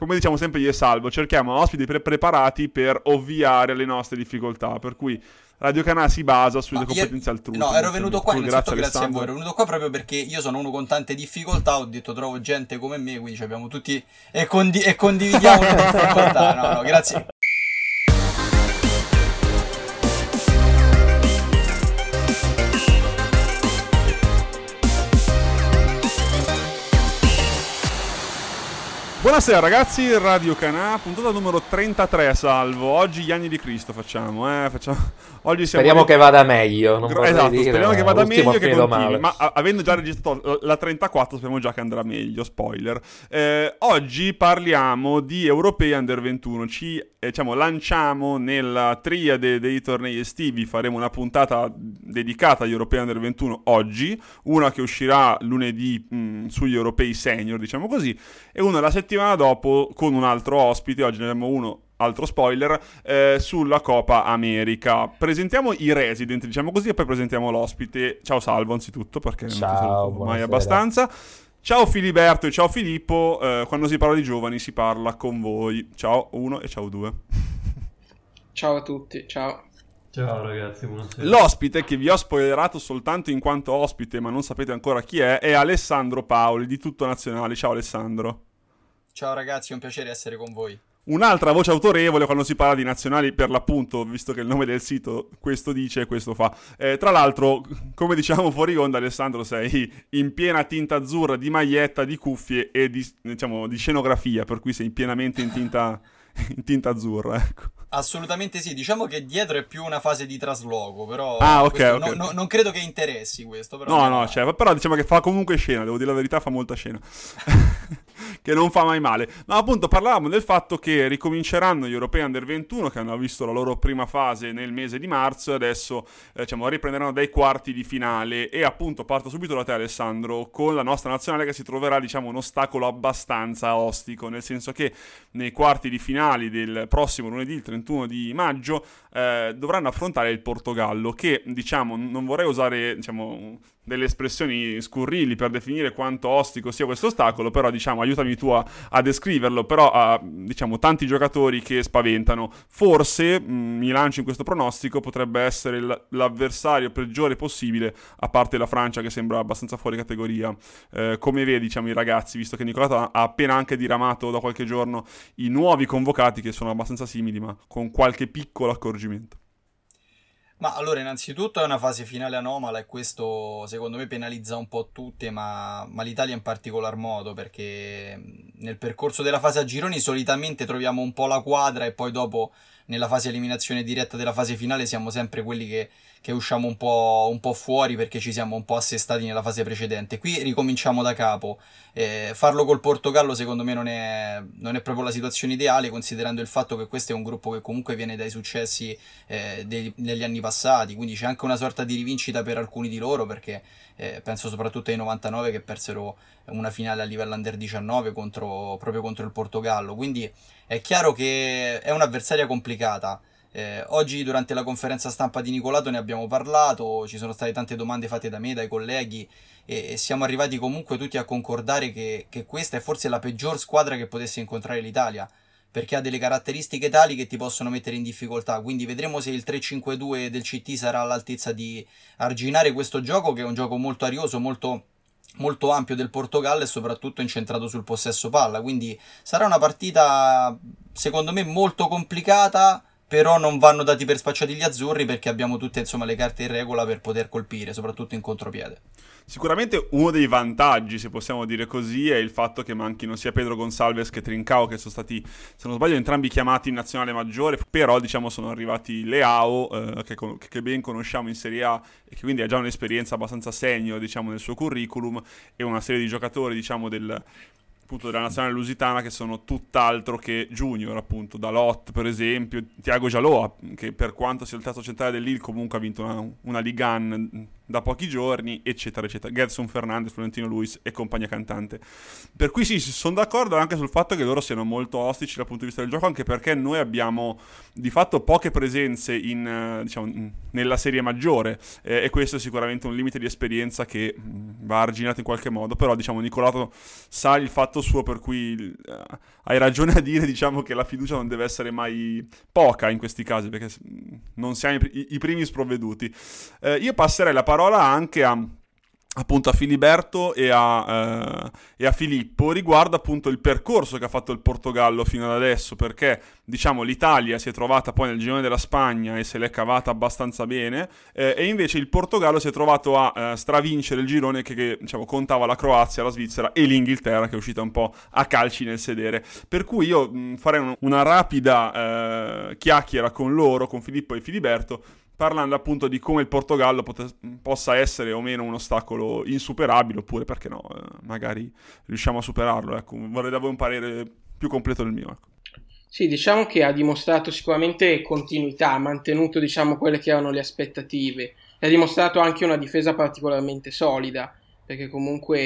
come diciamo sempre io e Salvo, cerchiamo ospiti pre- preparati per ovviare alle nostre difficoltà, per cui Radio Canà si basa sulle competenze io, altrui. No, ero venuto qua, grazie, grazie a voi, ero venuto qua proprio perché io sono uno con tante difficoltà, ho detto trovo gente come me, quindi abbiamo tutti e, condi- e condividiamo le difficoltà. No, no, grazie. Buonasera ragazzi, Radio Canà, puntata numero 33 salvo. Oggi gli anni di Cristo facciamo, eh? facciamo... Oggi siamo speriamo che vada meglio, non esatto, dire, speriamo che vada meglio che continui, ma a- avendo già registrato la 34 sappiamo già che andrà meglio, spoiler. Eh, oggi parliamo di Europei Under 21, ci eh, diciamo, lanciamo nella triade dei tornei estivi, faremo una puntata dedicata agli Europei Under 21 oggi, una che uscirà lunedì mh, sugli Europei Senior, diciamo così, e una la settimana settimana dopo con un altro ospite, oggi ne abbiamo uno altro spoiler, eh, sulla Copa America. Presentiamo i resident, diciamo così, e poi presentiamo l'ospite. Ciao Salvo, anzitutto, perché ciao, non ti mai abbastanza. Ciao Filiberto e ciao Filippo, eh, quando si parla di giovani si parla con voi. Ciao uno e ciao due. Ciao a tutti, ciao. Ciao ragazzi, buonasera. L'ospite che vi ho spoilerato soltanto in quanto ospite, ma non sapete ancora chi è, è Alessandro Paoli di Tutto Nazionale. Ciao Alessandro. Ciao ragazzi, è un piacere essere con voi. Un'altra voce autorevole quando si parla di nazionali, per l'appunto, visto che il nome del sito questo dice e questo fa. Eh, tra l'altro, come diciamo fuori onda, Alessandro, sei in piena tinta azzurra di maglietta, di cuffie e di, diciamo, di scenografia, per cui sei pienamente in tinta, in tinta azzurra. Ecco. Assolutamente sì, diciamo che dietro è più una fase di trasloco, però ah, okay, okay. No, no, non credo che interessi questo. Però no, no, cioè, però diciamo che fa comunque scena, devo dire la verità, fa molta scena. che non fa mai male. Ma appunto parlavamo del fatto che ricominceranno gli europei under 21 che hanno visto la loro prima fase nel mese di marzo e adesso eh, diciamo, riprenderanno dai quarti di finale e appunto parto subito da te Alessandro con la nostra nazionale che si troverà diciamo un ostacolo abbastanza ostico, nel senso che nei quarti di finale del prossimo lunedì il 31 di maggio eh, dovranno affrontare il Portogallo che diciamo non vorrei usare diciamo delle espressioni scurrili per definire quanto ostico sia questo ostacolo, però diciamo aiutami tu a, a descriverlo, però ha diciamo tanti giocatori che spaventano. Forse, mh, mm, mi lancio in questo pronostico, potrebbe essere l- l'avversario peggiore possibile, a parte la Francia che sembra abbastanza fuori categoria. Eh, come vedi diciamo i ragazzi, visto che Nicolata ha appena anche diramato da qualche giorno i nuovi convocati che sono abbastanza simili, ma con qualche piccolo accorgimento. Ma allora, innanzitutto è una fase finale anomala e questo secondo me penalizza un po' tutte, ma, ma, l'Italia in particolar modo, perché nel percorso della fase a gironi solitamente troviamo un po' la quadra e poi dopo nella fase eliminazione diretta della fase finale siamo sempre quelli che che usciamo un po', un po', fuori perché ci siamo un po' assestati nella fase precedente. Qui ricominciamo da capo. Eh, farlo col Portogallo secondo me non è, non è, proprio la situazione ideale, considerando il fatto che questo è un gruppo che comunque viene dai successi eh, dei, degli anni passati, quindi c'è anche una sorta di rivincita per alcuni di loro, perché eh, penso soprattutto ai 99 che persero una finale a livello under 19 contro, proprio contro il Portogallo. Quindi è chiaro che è un'avversaria complicata. Eh, oggi durante la conferenza stampa di Nicolato ne abbiamo parlato, ci sono state tante domande fatte da me, dai colleghi e, e siamo arrivati comunque tutti a concordare che, che, questa è forse la peggior squadra che potesse incontrare l'Italia perché ha delle caratteristiche tali che ti possono mettere in difficoltà. Quindi vedremo se il 3-5-2 del CT sarà all'altezza di arginare questo gioco, che è un gioco molto arioso, molto, molto ampio del Portogallo e soprattutto incentrato sul possesso palla. Quindi sarà una partita, secondo me, molto complicata però non vanno dati per spacciati gli azzurri perché abbiamo tutte insomma, le carte in regola per poter colpire, soprattutto in contropiede. Sicuramente uno dei vantaggi, se possiamo dire così, è il fatto che manchino sia Pedro Gonsalves che Trincao, che sono stati, se non sbaglio, entrambi chiamati in nazionale maggiore, però diciamo sono arrivati Leao, eh, che, che, ben conosciamo in Serie A e che quindi ha già un'esperienza abbastanza segno diciamo, nel suo curriculum, e una serie di giocatori diciamo, del, appunto della nazionale lusitana che sono tutt'altro che junior, appunto, Dalot per esempio, Tiago Gialoa, che per quanto sia il terzo centrale dell'Il comunque ha vinto una, una Ligan da pochi giorni, eccetera, eccetera. Gedson Fernandez, Florentino Luis e compagnia cantante. Per cui sì, sono d'accordo anche sul fatto che loro siano molto ostici dal punto di vista del gioco, anche perché noi abbiamo di fatto poche presenze in, eh, diciamo, nella serie maggiore eh, e questo è sicuramente un limite di esperienza che va arginato in qualche modo, però diciamo Nicolato sa il fatto suo per cui uh, hai ragione a dire diciamo che la fiducia non deve essere mai poca in questi casi perché non siamo i, i primi sprovveduti. Eh, io passerei la parola anche a appunto a Filiberto e a, eh, e a, Filippo riguardo appunto il percorso che ha fatto il Portogallo fino ad adesso perché diciamo l'Italia si è trovata poi nel girone della Spagna e se l'è cavata abbastanza bene eh, e invece il Portogallo si è trovato a eh, stravincere il girone che, che diciamo, contava la Croazia, la Svizzera e l'Inghilterra che è uscita un po' a calci nel sedere. Per cui io mh, farei un, una rapida eh, chiacchiera con loro, con Filippo e Filiberto parlando appunto di come il Portogallo pot- possa essere o meno un ostacolo insuperabile, oppure perché no, eh, magari riusciamo a superarlo. Ecco, vorrei da voi un parere più completo del mio. Ecco. Sì, diciamo che ha dimostrato sicuramente continuità, ha mantenuto diciamo, quelle che erano le aspettative e ha dimostrato anche una difesa particolarmente solida, perché comunque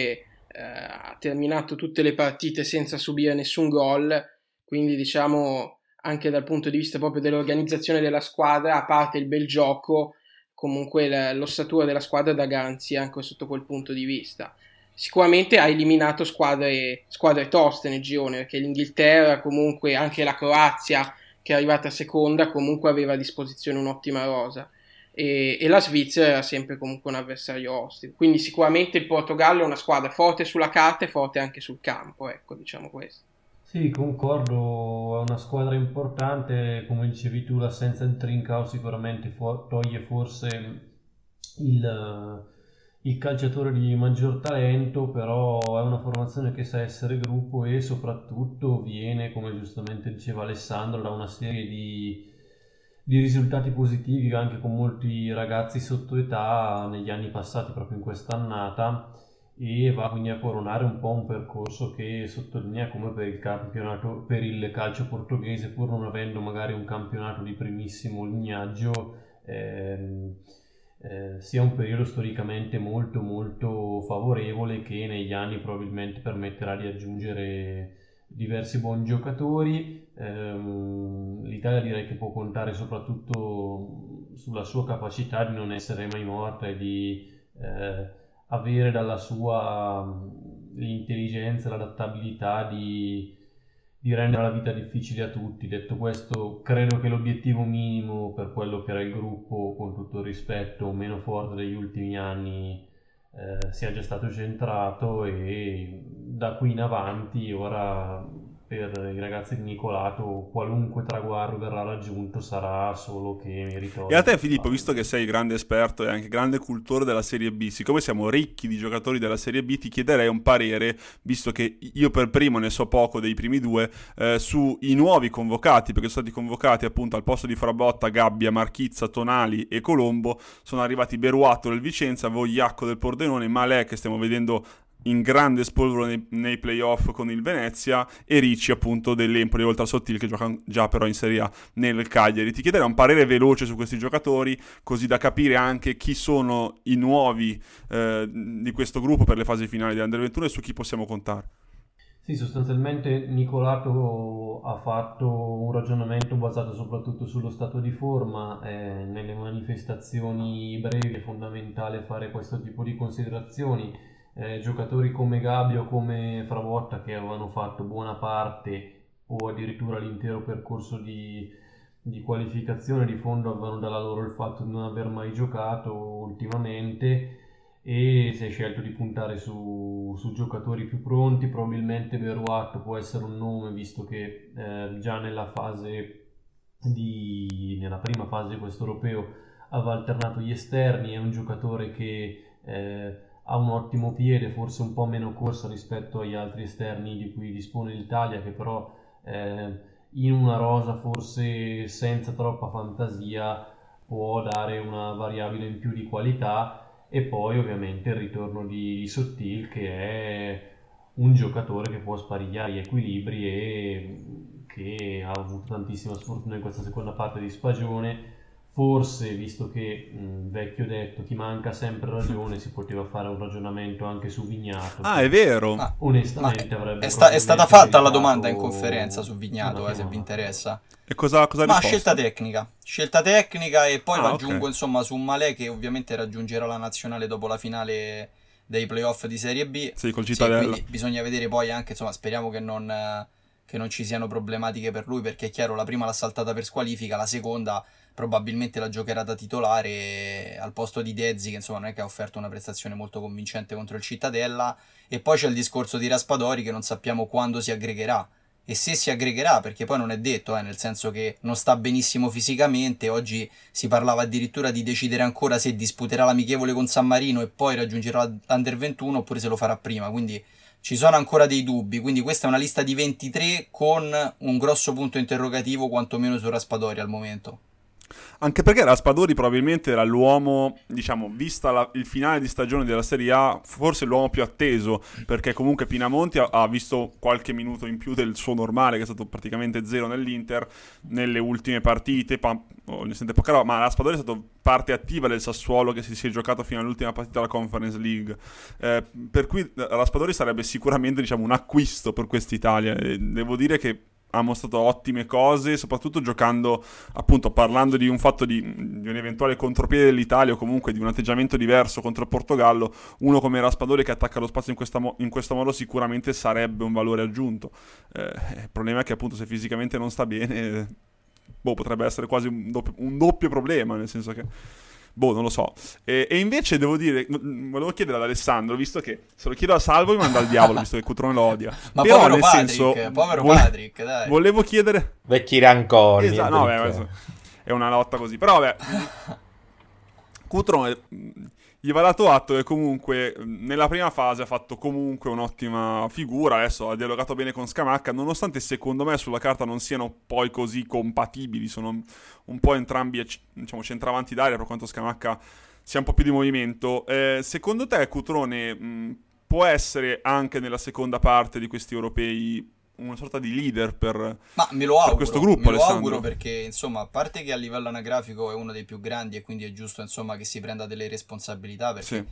eh, ha terminato tutte le partite senza subire nessun gol, quindi diciamo anche dal punto di vista proprio dell'organizzazione della squadra, a parte il bel gioco, comunque l'ossatura della squadra dà garanzia anche sotto quel punto di vista. Sicuramente ha eliminato squadre, squadre toste nel girone, perché l'Inghilterra, comunque anche la Croazia, che è arrivata seconda, comunque aveva a disposizione un'ottima rosa. E, e, la Svizzera era sempre comunque un avversario ostico. Quindi sicuramente il Portogallo è una squadra forte sulla carta e forte anche sul campo, ecco, diciamo questo. Sì, concordo, è una squadra importante, come dicevi tu, l'assenza di Trincao sicuramente fu- toglie forse il, il, calciatore di maggior talento, però è una formazione che sa essere gruppo e soprattutto viene, come giustamente diceva Alessandro, da una serie di, di risultati positivi anche con molti ragazzi sotto età negli anni passati, proprio in quest'annata e va quindi a coronare un po' un percorso che sottolinea come per il campionato per il calcio portoghese pur non avendo magari un campionato di primissimo lignaggio ehm, eh, sia un periodo storicamente molto molto favorevole che negli anni probabilmente permetterà di aggiungere diversi buoni giocatori. Ehm, l'Italia direi che può contare soprattutto sulla sua capacità di non essere mai morta e di eh, avere dalla sua l'intelligenza, l'adattabilità di, di rendere la vita difficile a tutti. Detto questo, credo che l'obiettivo minimo per quello che era il gruppo, con tutto il rispetto, meno forte degli ultimi anni, eh, sia già stato centrato e da qui in avanti ora per i ragazzi di Nicolato qualunque traguardo verrà raggiunto sarà solo che merito. E a te Filippo, visto che sei grande esperto e anche grande cultore della Serie B, siccome siamo ricchi di giocatori della Serie B, ti chiederei un parere, visto che io per primo ne so poco dei primi due, eh, sui nuovi convocati, perché sono stati convocati appunto al posto di Frabotta, Gabbia, Marchizza, Tonali e Colombo, sono arrivati Beruatto del Vicenza, Vogliacco del Pordenone, Malè che stiamo vedendo in grande spolvero nei, nei playoff con il Venezia e Ricci appunto dell'Empoli oltre al Sottil che gioca già però in Serie A nel Cagliari. Ti chiederei un parere veloce su questi giocatori così da capire anche chi sono i nuovi eh, di questo gruppo per le fasi finali di Under 21 e su chi possiamo contare. Sì, sostanzialmente Nicolato ha fatto un ragionamento basato soprattutto sullo stato di forma, eh, nelle manifestazioni brevi è fondamentale fare questo tipo di considerazioni eh, giocatori come Gabbio o come Fravotta che avevano fatto buona parte o addirittura l'intero percorso di, di qualificazione di fondo avevano dalla loro il fatto di non aver mai giocato ultimamente e si è scelto di puntare su, su giocatori più pronti. Probabilmente Beruatto può essere un nome visto che eh, già nella fase di, nella prima fase di questo europeo aveva alternato gli esterni è un giocatore che eh, ha un ottimo piede, forse un po' meno corsa rispetto agli altri esterni di cui dispone l'Italia, che però eh, in una rosa forse senza troppa fantasia può dare una variabile in più di qualità. E poi ovviamente il ritorno di, Sottil che è un giocatore che può sparigliare gli equilibri e che ha avuto tantissima sfortuna in questa seconda parte di stagione forse, visto che mh, vecchio detto, ti manca sempre ragione, si poteva fare un ragionamento anche su Vignato. Ah, è vero. Ma, onestamente ma avrebbe è, sta- è stata fatta la domanda in conferenza su Vignato, eh, se vi interessa. E cosa, cosa Ma scelta tecnica. Scelta tecnica e poi ah, aggiungo okay. insomma su Malè che ovviamente raggiungerà la nazionale dopo la finale dei playoff di Serie B. Sì, col Cittadella. Sì, quindi bisogna vedere poi anche, insomma, speriamo che non, che non ci siano problematiche per lui perché è chiaro, la prima l'ha saltata per squalifica, la seconda probabilmente la giocherà da titolare al posto di Dezzi che insomma non è che ha offerto una prestazione molto convincente contro il Cittadella. E poi c'è il discorso di Raspadori che non sappiamo quando si aggregherà. E se si aggregherà perché poi non è detto eh, nel senso che non sta benissimo fisicamente oggi si parlava addirittura di decidere ancora se disputerà l'amichevole con San Marino e poi raggiungerà l'Under 21 oppure se lo farà prima. Quindi ci sono ancora dei dubbi. Quindi questa è una lista di 23 con un grosso punto interrogativo quantomeno su Raspadori al momento anche perché Raspadori probabilmente era l'uomo, diciamo, vista la, il finale di stagione della Serie A, forse l'uomo più atteso, perché comunque Pinamonti ha, ha, visto qualche minuto in più del suo normale, che è stato praticamente zero nell'Inter, nelle ultime partite, pa, onestamente poca roba, ma Raspadori è stato parte attiva del Sassuolo che si, si è giocato fino all'ultima partita della Conference League. Eh, per cui Raspadori sarebbe sicuramente, diciamo, un acquisto per quest'Italia. E devo dire che ha mostrato ottime cose, soprattutto giocando, appunto, parlando di un fatto di, di, un eventuale contropiede dell'Italia o comunque di un atteggiamento diverso contro il Portogallo, uno come Raspadori che attacca lo spazio in, questa mo- in questo modo sicuramente sarebbe un valore aggiunto. Eh, il problema è che appunto se fisicamente non sta bene, boh, potrebbe essere quasi un doppio, un doppio problema, nel senso che... Boh, non lo so. E, e, invece devo dire, volevo chiedere ad Alessandro, visto che se lo chiedo a Salvo mi manda al diavolo, visto che Cutrone lo odia. Ma Però, povero nel Patrick, senso, povero vole- Patrick, dai. Volevo chiedere... Vecchi rancori. Esatto, no, beh, è una lotta così. Però vabbè, Cutrone gli va dato atto che comunque nella prima fase ha fatto comunque un'ottima figura, adesso ha dialogato bene con Scamacca, nonostante secondo me sulla carta non siano poi così compatibili, sono un po' entrambi diciamo, centravanti d'aria per quanto Scamacca sia un po' più di movimento. Eh, secondo te Cutrone mh, può essere anche nella seconda parte di questi europei una sorta di leader per, auguro, questo gruppo, me lo Alessandro. auguro perché insomma, a parte che a livello anagrafico è uno dei più grandi e quindi è giusto insomma che si prenda delle responsabilità perché Sì.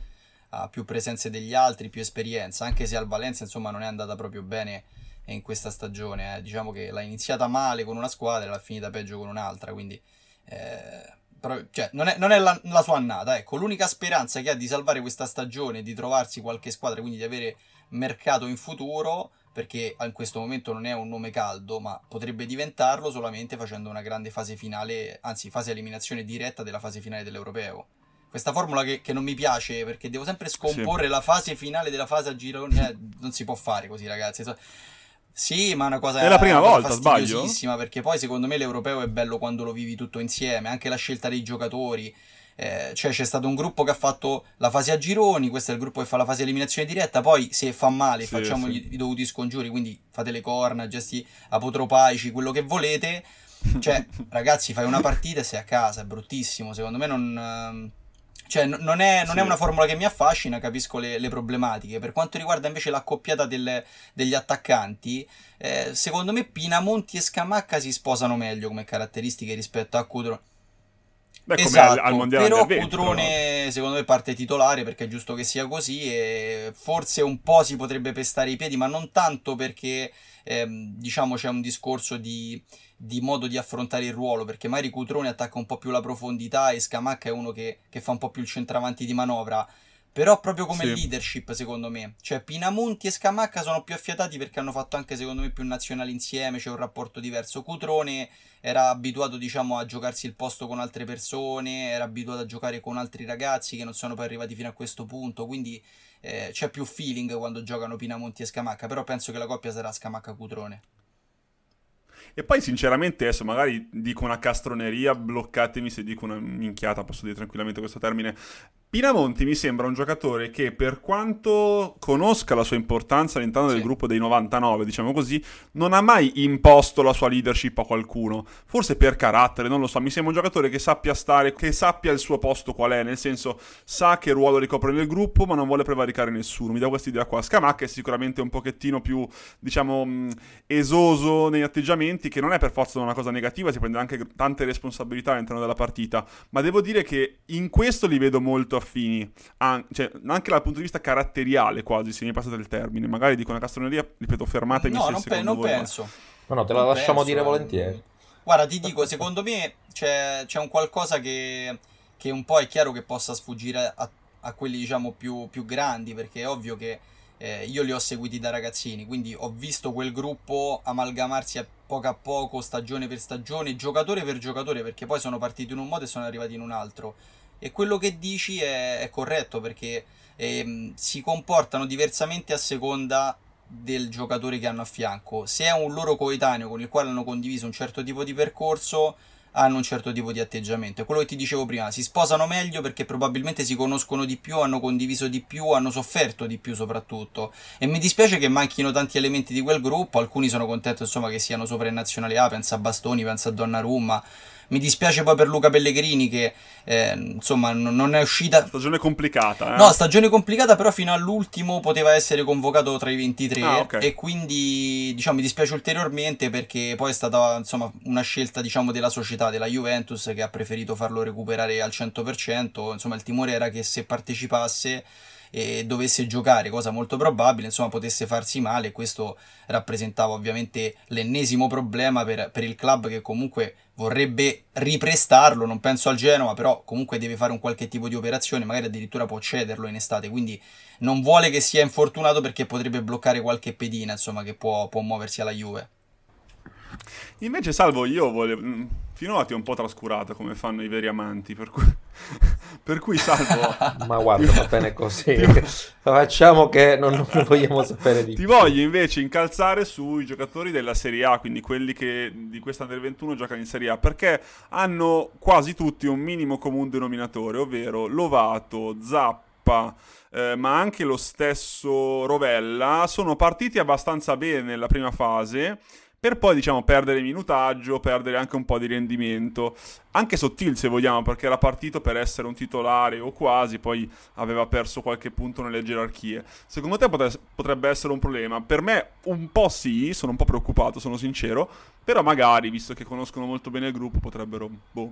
ha più presenze degli altri, più esperienza, anche se al Valencia insomma non è andata proprio bene in questa stagione, eh. diciamo che l'ha iniziata male con una squadra e l'ha finita peggio con un'altra, quindi eh, però, cioè, non è, non è la, la sua annata, ecco, l'unica speranza che ha di salvare questa stagione, di trovarsi qualche squadra, quindi di avere mercato in futuro perché in questo momento non è un nome caldo, ma potrebbe diventarlo solamente facendo una grande fase finale, anzi fase eliminazione diretta della fase finale dell'Europeo. Questa formula che, che non mi piace perché devo sempre scomporre Sì. la fase finale della fase a gironi, eh, non si può fare così ragazzi. Sì, ma è una cosa È la prima volta, sbaglio? perché poi secondo me l'Europeo è bello quando lo vivi tutto insieme, anche la scelta dei giocatori. Eh, cioè c'è stato un gruppo che ha fatto la fase a gironi, questo è il gruppo che fa la fase eliminazione diretta, poi se fa male Sì, facciamo sì. i dovuti scongiuri, quindi fate le corna, gesti apotropaici, quello che volete. Cioè, ragazzi, fai una partita e sei a casa, è bruttissimo, secondo me non... Cioè, n- non è, non è Sì. una formula che mi affascina, capisco le, le problematiche. Per quanto riguarda invece l'accoppiata del- degli attaccanti, eh, secondo me Pinamonti e Scamacca si sposano meglio come caratteristiche rispetto a Cudro. Beh, come Esatto, al, al mondiale però under 20, Cutrone secondo me parte titolare perché è giusto che sia così e forse un po' si potrebbe pestare i piedi ma non tanto perché ehm, diciamo c'è un discorso di, di modo di affrontare il ruolo perché magari Cutrone attacca un po' più la profondità e Scamacca è uno che, che fa un po' più il centravanti di manovra però proprio come Sì. leadership secondo me cioè Pinamonti e Scamacca sono più affiatati perché hanno fatto anche secondo me più nazionali insieme c'è un rapporto diverso Cutrone era abituato diciamo a giocarsi il posto con altre persone, era abituato a giocare con altri ragazzi che non sono poi arrivati fino a questo punto, quindi eh, c'è più feeling quando giocano Pinamonti e Scamacca, però penso che la coppia sarà Scamacca-Cutrone. E poi sinceramente adesso magari dico una castroneria, bloccatemi se dico una minchiata, posso dire tranquillamente questo termine. Pinamonti mi sembra un giocatore che per quanto conosca la sua importanza all'interno sì. del gruppo dei 99, diciamo così, non ha mai imposto la sua leadership a qualcuno. Forse per carattere, non lo so, mi sembra un giocatore che sappia stare, che sappia il suo posto qual è, nel senso sa che ruolo ricopre nel gruppo, ma non vuole prevaricare nessuno. Mi dà questa idea qua. Scamacca è sicuramente un pochettino più, diciamo, mh, esoso negli atteggiamenti, che non è per forza una cosa negativa, si prende anche tante responsabilità all'interno della partita, ma devo dire che in questo li vedo molto affini, an- cioè, anche dal punto di vista caratteriale quasi, se mi è passato il termine. Magari dico una castroneria, ripeto, fermatemi no, se non secondo pe- non voi. penso. No, no, te la Non lasciamo penso. dire volentieri. Guarda, ti dico, secondo me c'è, c'è un qualcosa che, che un po' è chiaro che possa sfuggire a, a quelli, diciamo, più, più grandi, perché è ovvio che eh, io li ho seguiti da ragazzini, quindi ho visto quel gruppo amalgamarsi a poco a poco, stagione per stagione, giocatore per giocatore, perché poi sono partiti in un modo e sono arrivati in un altro. E quello che dici è, è corretto, perché ehm, si comportano diversamente a seconda del giocatore che hanno a fianco. Se è un loro coetaneo con il quale hanno condiviso un certo tipo di percorso, hanno un certo tipo di atteggiamento. È quello che ti dicevo prima, si sposano meglio perché probabilmente si conoscono di più, hanno condiviso di più, hanno sofferto di più soprattutto. E mi dispiace che manchino tanti elementi di quel gruppo, alcuni sono contento insomma che siano sopra in nazionale A, pensa a Bastoni, pensa a Donnarumma. Mi dispiace poi per Luca Pellegrini che eh, insomma non non è uscita Stagione complicata, eh? No, stagione complicata, però fino all'ultimo poteva essere convocato tra i 23 Ah, ok. e quindi diciamo mi dispiace ulteriormente perché poi è stata insomma una scelta diciamo della società, della Juventus che ha preferito farlo recuperare al 100%, insomma il timore era che se partecipasse e dovesse giocare, cosa molto probabile, insomma potesse farsi male e questo rappresentava ovviamente l'ennesimo problema per, per il club che comunque vorrebbe riprestarlo, non penso al Genova, però comunque deve fare un qualche tipo di operazione, magari addirittura può cederlo in estate, quindi non vuole che sia infortunato perché potrebbe bloccare qualche pedina, insomma, che può, può muoversi alla Juve. Invece, Salvo, io volevo... mm, Finora ti ho un po' trascurato come fanno i veri amanti, per cui, per cui Salvo... Ma guarda, va bene così. Facciamo che non, non vogliamo sapere di Ti più. voglio invece incalzare sui giocatori della Serie A, quindi quelli che di questa Under 21 giocano in Serie A, perché hanno quasi tutti un minimo comune denominatore, ovvero Lovato, Zappa, eh, ma anche lo stesso Rovella, sono partiti abbastanza bene nella prima fase, per poi diciamo perdere minutaggio, perdere anche un po' di rendimento, anche Sottil se vogliamo, perché era partito per essere un titolare o quasi, poi aveva perso qualche punto nelle gerarchie. Secondo te potre- potrebbe essere un problema? Per me un po' sì, sono un po' preoccupato, sono sincero, però magari, visto che conoscono molto bene il gruppo, potrebbero boh,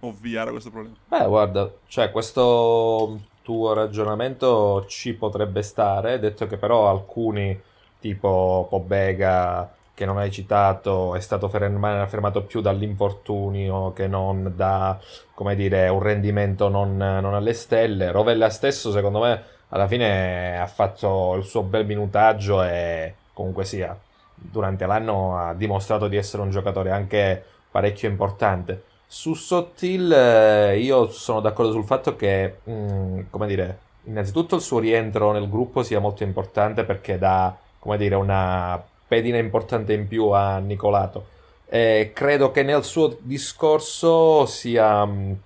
ovviare questo problema. Beh, guarda, cioè questo tuo ragionamento ci potrebbe stare, detto che però alcuni, tipo Pobega, che non hai citato, è stato ferma- fermato più dall'infortunio che non da, come dire, un rendimento non, non alle stelle. Rovella stesso, secondo me, alla fine ha fatto il suo bel minutaggio e comunque sia, durante l'anno ha dimostrato di essere un giocatore anche parecchio importante. Su Sottil eh, io sono d'accordo sul fatto che, mh, come dire, innanzitutto il suo rientro nel gruppo sia molto importante perché dà, come dire, una pedina importante in più a Nicolato. E credo che nel suo discorso sia, mh,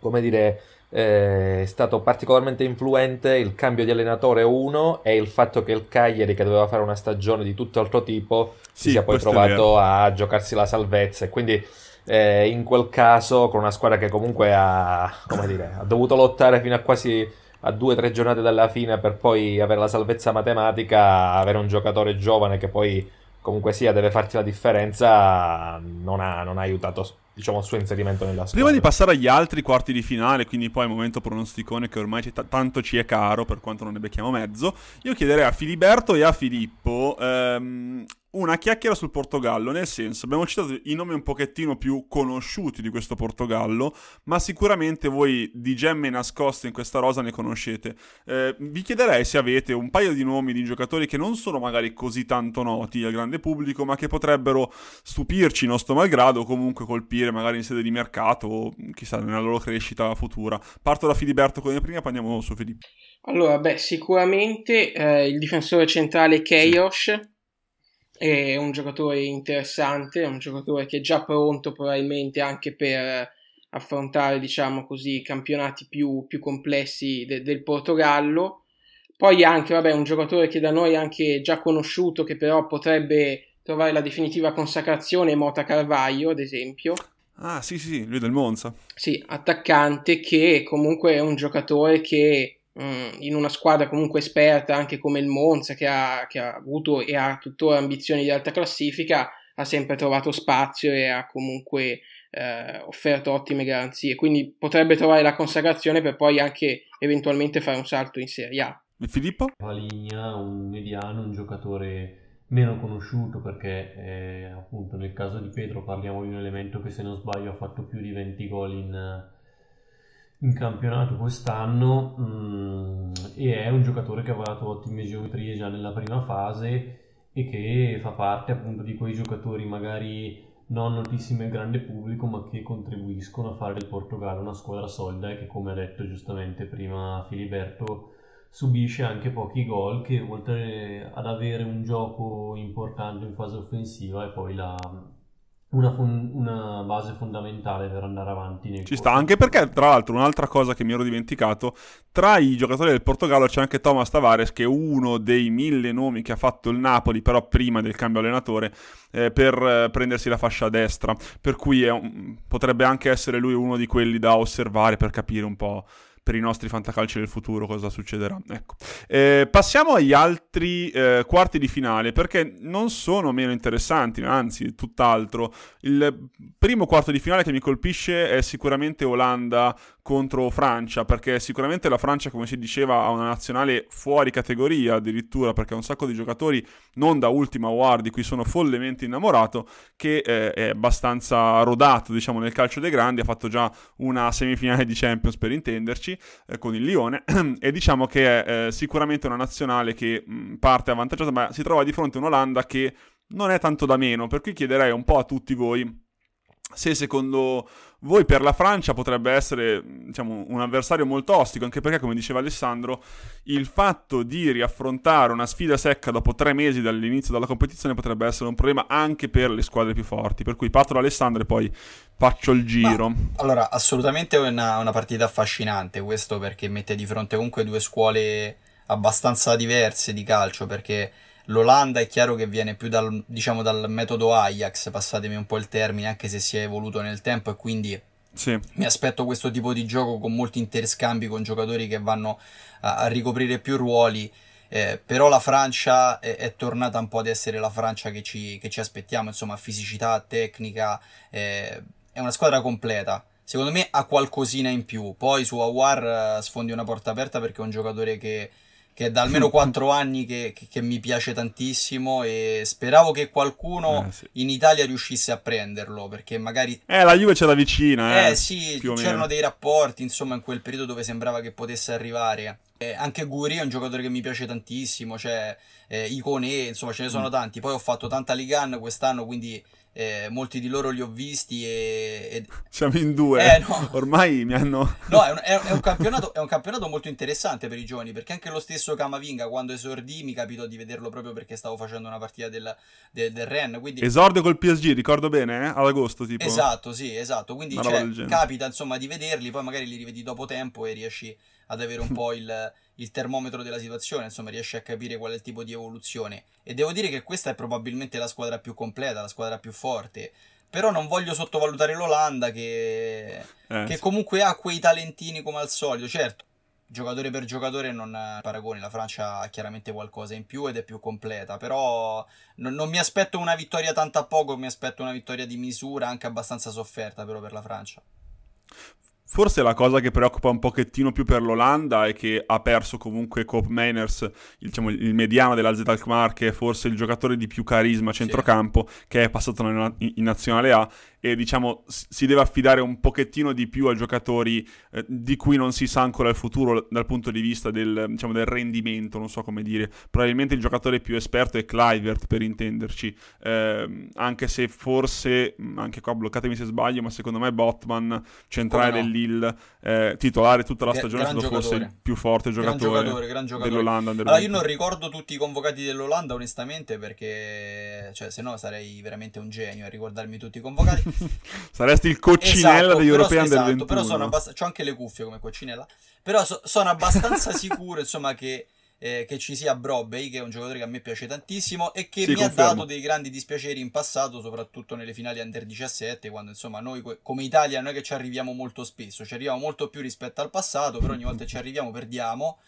come dire, eh, stato particolarmente influente il cambio di allenatore 1 e il fatto che il Cagliari, che doveva fare una stagione di tutt'altro tipo, si Sì, sia poi trovato a giocarsi la salvezza. E quindi eh, in quel caso, con una squadra che comunque ha, come dire, ha dovuto lottare fino a quasi a due o tre giornate dalla fine per poi avere la salvezza matematica, avere un giocatore giovane che poi comunque sia deve farti la differenza, non ha, non ha aiutato diciamo, il suo inserimento nella squadra. Prima di passare agli altri quarti di finale, quindi poi al momento pronosticone che ormai t- tanto ci è caro per quanto non ne becchiamo mezzo, io chiederei a Filiberto e a Filippo ehm, una chiacchiera sul Portogallo, nel senso abbiamo citato i nomi un pochettino più conosciuti di questo Portogallo, ma sicuramente voi di gemme nascoste in questa rosa ne conoscete. Eh, vi chiederei se avete un paio di nomi di giocatori che non sono magari così tanto noti al grande pubblico, ma che potrebbero stupirci nostro malgrado o comunque colpire magari in sede di mercato o chissà nella loro crescita futura. Parto da Filiberto come prima, poi andiamo su Filippo. Allora, beh, sicuramente eh, il difensore centrale Keios è un giocatore interessante, è un giocatore che è già pronto probabilmente anche per affrontare, diciamo così, campionati più, più complessi de- del Portogallo. Poi anche, vabbè, un giocatore che da noi è anche già conosciuto, che però potrebbe trovare la definitiva consacrazione, Mota Carvaio, ad esempio. Ah, sì, sì, lui del Monza. Sì, attaccante che comunque è un giocatore che mh, mm, in una squadra comunque esperta, anche come il Monza, che ha, che ha avuto e ha tuttora ambizioni di alta classifica, ha sempre trovato spazio e ha comunque eh, offerto ottime garanzie. Quindi potrebbe trovare la consacrazione per poi anche eventualmente fare un salto in Serie A. E Filippo? Paligna, un mediano, un giocatore meno conosciuto perché eh, appunto nel caso di Pedro parliamo di un elemento che se non sbaglio ha fatto più di 20 gol in, in campionato quest'anno mh, mm, e è un giocatore che ha dato ottime geometrie già nella prima fase e che fa parte appunto di quei giocatori magari non notissimi al grande pubblico ma che contribuiscono a fare del Portogallo una squadra solida e che come ha detto giustamente prima Filiberto subisce anche pochi gol che oltre ad avere un gioco importante in fase offensiva e poi la, una, fon- una, base fondamentale per andare avanti. Ci corso. sta, anche perché tra l'altro un'altra cosa che mi ero dimenticato, tra i giocatori del Portogallo c'è anche Thomas Tavares che è uno dei mille nomi che ha fatto il Napoli, però prima del cambio allenatore, eh, per eh, prendersi la fascia a destra, per cui un, potrebbe anche essere lui uno di quelli da osservare per capire un po' per i nostri fantacalci del futuro cosa succederà. Ecco. Eh, passiamo agli altri eh, quarti di finale perché non sono meno interessanti, anzi tutt'altro. Il primo quarto di finale che mi colpisce è sicuramente Olanda contro Francia, perché sicuramente la Francia, come si diceva, ha una nazionale fuori categoria addirittura, perché ha un sacco di giocatori, non da ultima War, di cui sono follemente innamorato, che eh, è abbastanza rodato, diciamo, nel calcio dei grandi, ha fatto già una semifinale di Champions per intenderci, eh, con il Lione, e diciamo che è eh, sicuramente una nazionale che mh, parte avvantaggiata, ma si trova di fronte a un'Olanda che non è tanto da meno, per cui chiederei un po' a tutti voi se secondo voi per la Francia potrebbe essere diciamo, un avversario molto ostico, anche perché, come diceva Alessandro, il fatto di riaffrontare una sfida secca dopo tre mesi dall'inizio della competizione potrebbe essere un problema anche per le squadre più forti. Per cui parto da Alessandro e poi faccio il giro. Ma, allora, assolutamente è una, una partita affascinante questo perché mette di fronte comunque due scuole abbastanza diverse di calcio perché L'Olanda è chiaro che viene più dal, diciamo, dal metodo Ajax, passatemi un po' il termine, anche se si è evoluto nel tempo e quindi sì. mi aspetto questo tipo di gioco con molti interscambi con giocatori che vanno a, a ricoprire più ruoli. Eh, però la Francia è, è, tornata un po' ad essere la Francia che ci, che ci aspettiamo, insomma, fisicità, tecnica, eh, è una squadra completa. Secondo me ha qualcosina in più. Poi su Awar eh, sfondi una porta aperta perché è un giocatore che che è da almeno 4 anni che, che, che, mi piace tantissimo e speravo che qualcuno eh, sì. in Italia riuscisse a prenderlo perché magari... Eh, la Juve ce la vicina, eh. Eh sì, c'erano dei rapporti insomma in quel periodo dove sembrava che potesse arrivare. Eh, anche Guri è un giocatore che mi piace tantissimo, cioè eh, Icone, insomma ce ne sono mm. tanti. Poi ho fatto tanta Ligan quest'anno, quindi eh, molti di loro li ho visti e... e... Siamo in due, eh, no. ormai mi hanno... no, è un, è, è, un è, un campionato, molto interessante per i giovani, perché anche lo stesso Camavinga quando esordì mi capitò di vederlo proprio perché stavo facendo una partita del, del, del Ren. Quindi... Esordio col PSG, ricordo bene, eh? ad agosto tipo. Esatto, sì, esatto, quindi cioè, capita insomma di vederli, poi magari li rivedi dopo tempo e riesci ad avere un po' il il termometro della situazione, insomma riesce a capire qual è il tipo di evoluzione. E devo dire che questa è probabilmente la squadra più completa, la squadra più forte. Però non voglio sottovalutare l'Olanda che, eh, che sì. comunque ha quei talentini come al solito. Certo, giocatore per giocatore non paragoni, la Francia ha chiaramente qualcosa in più ed è più completa, però non, non mi aspetto una vittoria tanto a poco, mi aspetto una vittoria di misura, anche abbastanza sofferta però per la Francia. Forse la cosa che preoccupa un pochettino più per l'Olanda è che ha perso comunque Cope Meiners, il, diciamo, il mediano della Alkmaar, che è forse il giocatore di più carisma a centrocampo, sì. che è passato in, in nazionale A e diciamo si deve affidare un pochettino di più a giocatori eh, di cui non si sa ancora il futuro dal punto di vista del, diciamo, del, rendimento, non so come dire. Probabilmente il giocatore più esperto è Clivert per intenderci, eh, anche se forse, anche qua bloccatemi se sbaglio, ma secondo me Botman, centrale no. dell'Ill, eh, titolare tutta la stagione, è stato forse il più forte giocatore, gran giocatore, gran giocatore. dell'Olanda. Allora io non ricordo tutti i convocati dell'Olanda onestamente perché, cioè, se no sarei veramente un genio a ricordarmi tutti i convocati. Saresti il coccinella Esatto, degli europei esatto, del 21. però sono abbast- c'ho anche le cuffie come coccinella. Però so- sono abbastanza sicuro, insomma, che, eh, che ci sia Brobbey, che è un giocatore che a me piace tantissimo e che Sì, mi confermo. ha dato dei grandi dispiaceri in passato, soprattutto nelle finali under 17, quando insomma noi come Italia non è che ci arriviamo molto spesso, ci arriviamo molto più rispetto al passato, però ogni volta che ci arriviamo perdiamo.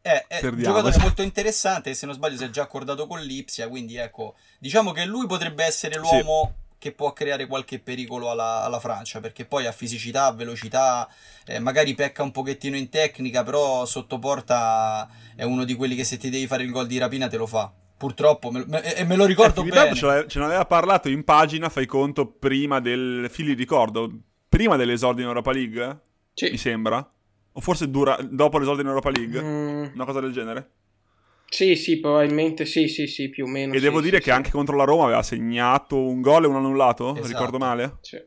È, è un Perdiamo, giocatore molto interessante, se non sbaglio si è già accordato con l'Ipsia, quindi ecco, diciamo che lui potrebbe essere l'uomo che può creare qualche pericolo alla, alla Francia, perché poi ha fisicità, velocità, eh, magari pecca un pochettino in tecnica, però sotto porta è uno di quelli che se ti devi fare il gol di rapina te lo fa. Purtroppo, me, me- e me lo ricordo Eh, bene. ce, ce ne aveva parlato in pagina, fai conto, prima del... Fili ricordo, prima dell'esordio in Europa League, mi Sì. sembra. O forse dura, dopo l'esordio in Europa League, Mm, una cosa del genere. Sì, sì, probabilmente sì, sì, sì, più o meno. E sì, devo sì, dire sì. che anche contro la Roma aveva segnato un gol e un annullato, Esatto. ricordo male? Sì.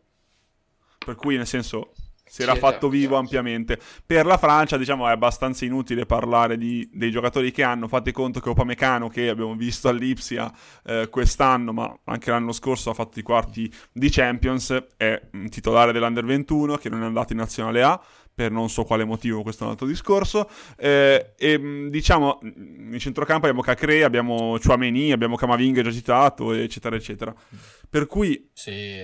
Per cui, nel senso, si Sì, era esatto, fatto vivo esatto. ampiamente. Per la Francia, diciamo, è abbastanza inutile parlare di- dei giocatori che hanno. Fate conto che Opamecano, che abbiamo visto all'Ipsia eh, quest'anno, ma anche l'anno scorso ha fatto i quarti di Champions, è un titolare dell'Under 21, che non è andato in Nazionale A. Per non so quale motivo, questo è un altro discorso. Eh, e mh, diciamo, mh, in centrocampo abbiamo Cacre, abbiamo Chouameni, abbiamo Camavinga già citato, eccetera, eccetera. Per cui Sì,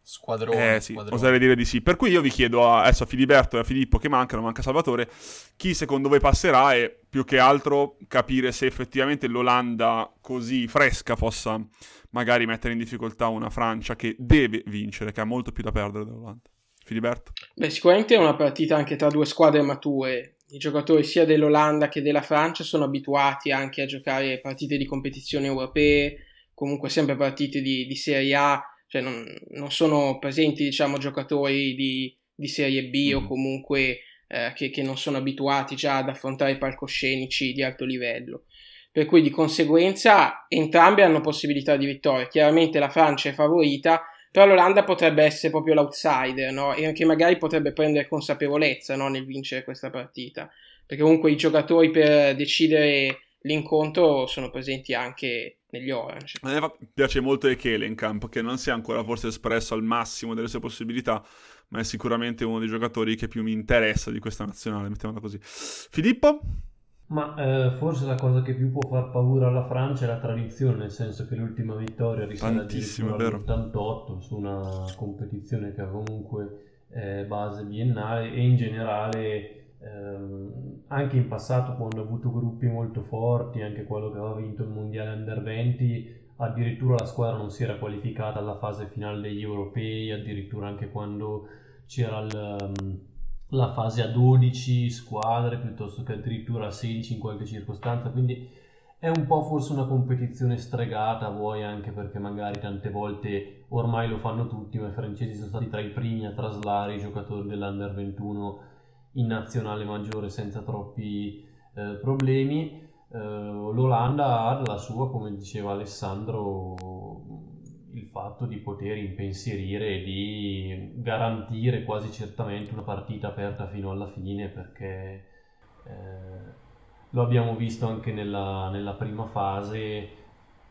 squadrone, eh sì, squadrone. oserei dire di sì. Per cui io vi chiedo a, adesso a Filiberto e a Filippo che mancano, manca Salvatore, chi secondo voi passerà e più che altro capire se effettivamente l'Olanda così fresca possa magari mettere in difficoltà una Francia che deve vincere, che ha molto più da perdere dell'Olanda. Filiberto? Beh, sicuramente è una partita anche tra due squadre mature. I giocatori sia dell'Olanda che della Francia sono abituati anche a giocare partite di competizioni europee, comunque sempre partite di, di Serie A, cioè non, non sono presenti, diciamo, giocatori di, di Serie B o Mhm. comunque eh, che, che non sono abituati già ad affrontare palcoscenici di alto livello. Per cui di conseguenza entrambi hanno possibilità di vittoria. Chiaramente la Francia è favorita, però l'Olanda potrebbe essere proprio l'outsider, no? E che magari potrebbe prendere consapevolezza no? nel vincere questa partita. Perché comunque i giocatori per decidere l'incontro sono presenti anche negli Orange. A me piace molto campo, che non si è ancora forse espresso al massimo delle sue possibilità, ma è sicuramente uno dei giocatori che più mi interessa di questa nazionale, mettiamola così. Filippo? Ma eh, forse la cosa che più può far paura alla Francia è la tradizione, nel senso che l'ultima vittoria risale Tantissimo, addirittura è vero. all'88 su una competizione che ha comunque eh, base biennale e in generale ehm, anche in passato quando ha avuto gruppi molto forti, anche quello che aveva vinto il mondiale under 20, addirittura la squadra non si era qualificata alla fase finale degli europei, addirittura anche quando c'era il, ehm, la fase a 12 squadre piuttosto che addirittura a 16 in qualche circostanza, quindi è un po' forse una competizione stregata, vuoi anche perché magari tante volte ormai lo fanno tutti, ma i francesi sono stati tra i primi a traslare i giocatori dell'Under 21 in nazionale maggiore senza troppi eh, problemi. Eh, L'Olanda ha dalla sua, come diceva Alessandro, il fatto di poter impensierire e di garantire quasi certamente una partita aperta fino alla fine perché eh, lo abbiamo visto anche nella, nella prima fase,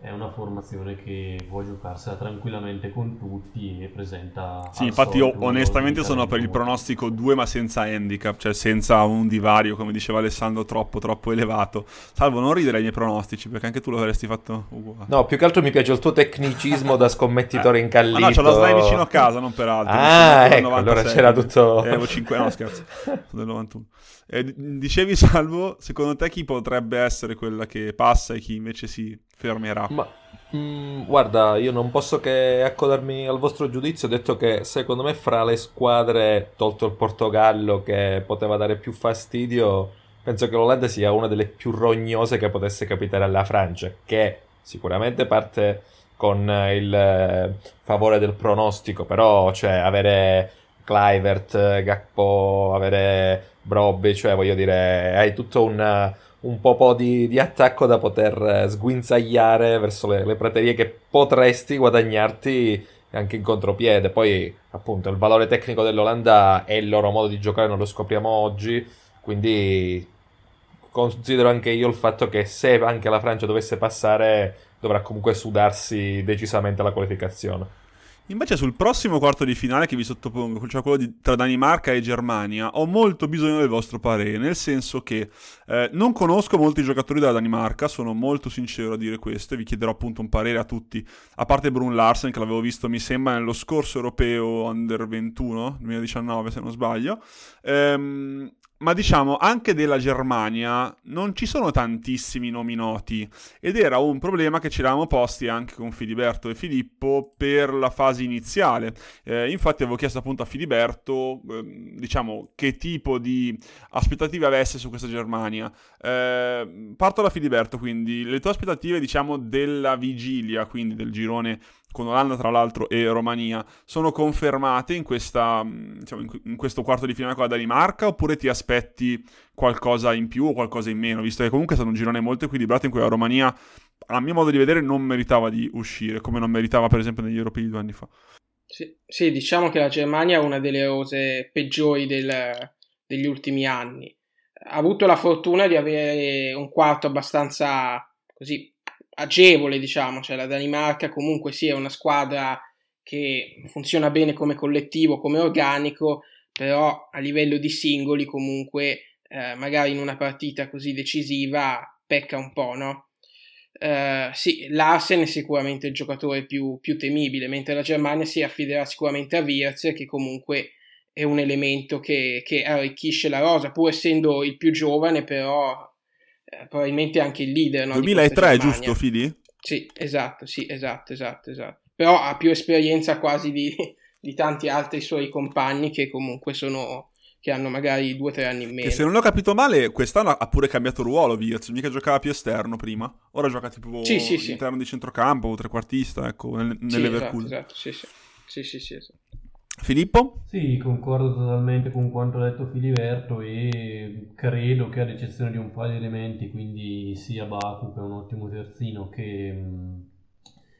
è una formazione che può giocarsela tranquillamente con tutti e presenta... Sì, infatti io onestamente sono per il pronostico 2 ma senza handicap, cioè senza un divario, come diceva Alessandro, troppo troppo elevato. Salvo non ridere ai miei pronostici, perché anche tu l'avresti fatto uguale. No, più che altro mi piace il tuo tecnicismo da scommettitore Eh, incallito. Ma no, c'ho la slide vicino a casa, non per altro. Ah, ecco, allora 96. c'era tutto... Eh, avevo 5 no, scherzo. Sono del 91. Eh, dicevi, Salvo, secondo te chi potrebbe essere quella che passa e chi invece si fermerà? Ma mm, guarda, io non posso che accodarmi al vostro giudizio. Detto che secondo me, fra le squadre, tolto il Portogallo che poteva dare più fastidio, penso che l'Olanda sia una delle più rognose che potesse capitare alla Francia, che sicuramente parte con il eh, favore del pronostico, però cioè avere Clivert, Gakpo, avere Brobby, cioè voglio dire, hai tutto un, un po' di, di attacco da poter eh, sguinzagliare verso le, le praterie che potresti guadagnarti anche in contropiede. Poi, appunto, il valore tecnico dell'Olanda e il loro modo di giocare non lo scopriamo oggi, quindi considero anche io il fatto che se anche la Francia dovesse passare dovrà comunque sudarsi decisamente la qualificazione. Invece sul prossimo quarto di finale che vi sottopongo, cioè quello di, tra Danimarca e Germania, ho molto bisogno del vostro parere, nel senso che eh, non conosco molti giocatori della Danimarca, sono molto sincero a dire questo e vi chiederò appunto un parere a tutti, a parte Brun Larsen che l'avevo visto mi sembra nello scorso europeo under 21, 2019 se non sbaglio. Ehm, ma diciamo anche della Germania non ci sono tantissimi nomi noti ed era un problema che ci eravamo posti anche con Filiberto e Filippo per la fase iniziale. Eh, infatti avevo chiesto appunto a Filiberto eh, diciamo che tipo di aspettative avesse su questa Germania. Eh, parto da Filiberto quindi le tue aspettative diciamo della vigilia quindi del girone con Olanda tra l'altro e Romania, sono confermate in, questa, diciamo, in questo quarto di finale con la Danimarca oppure ti aspetti qualcosa in più o qualcosa in meno, visto che comunque è stato un girone molto equilibrato in cui la Romania, a mio modo di vedere, non meritava di uscire, come non meritava per esempio negli europei due anni fa. Sì, sì diciamo che la Germania è una delle rose peggiori del, degli ultimi anni. Ha avuto la fortuna di avere un quarto abbastanza così agevole, diciamo, cioè la Danimarca comunque sia una squadra che funziona bene come collettivo, come organico, però a livello di singoli comunque eh, magari in una partita così decisiva pecca un po', no? Uh, sì, Larsen è sicuramente il giocatore più, più, temibile, mentre la Germania si affiderà sicuramente a Wirtz, che comunque è un elemento che, che arricchisce la rosa, pur essendo il più giovane, però eh, probabilmente anche il leader. No, 2003, giusto, Fidi? Sì, esatto, sì, esatto, esatto, esatto. Però ha più esperienza quasi di, di tanti altri suoi compagni che comunque sono che hanno magari due o tre anni in meno. Che se non l'ho capito male, quest'anno ha pure cambiato ruolo Virz, mica giocava più esterno prima. Ora gioca tipo sì, sì, all'interno sì. di centrocampo o trequartista, ecco, nel, nell'Everkusen. Sì, esatto, esatto, sì, sì. Sì, sì, sì, esatto. Filippo? Sì, concordo totalmente con quanto ha detto Filiberto e credo che ad eccezione di un paio di elementi, quindi sia Baku che è un ottimo terzino che,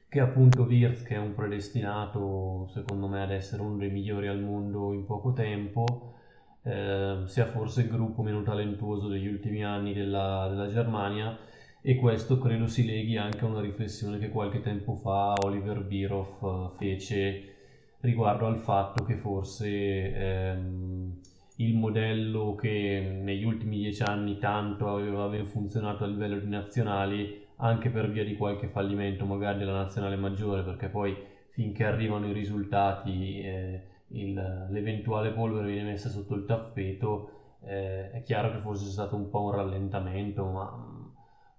che appunto Wirtz che è un predestinato secondo me ad essere uno dei migliori al mondo in poco tempo, eh, sia forse il gruppo meno talentuoso degli ultimi anni della, della Germania e questo credo si leghi anche a una riflessione che qualche tempo fa Oliver Birov fece riguardo al fatto che forse ehm, il modello che negli ultimi dieci anni tanto aveva ben funzionato a livello di nazionali, anche per via di qualche fallimento magari della nazionale maggiore, perché poi finché arrivano i risultati eh, il, l'eventuale polvere viene messa sotto il tappeto, eh, è chiaro che forse c'è stato un po' un rallentamento, ma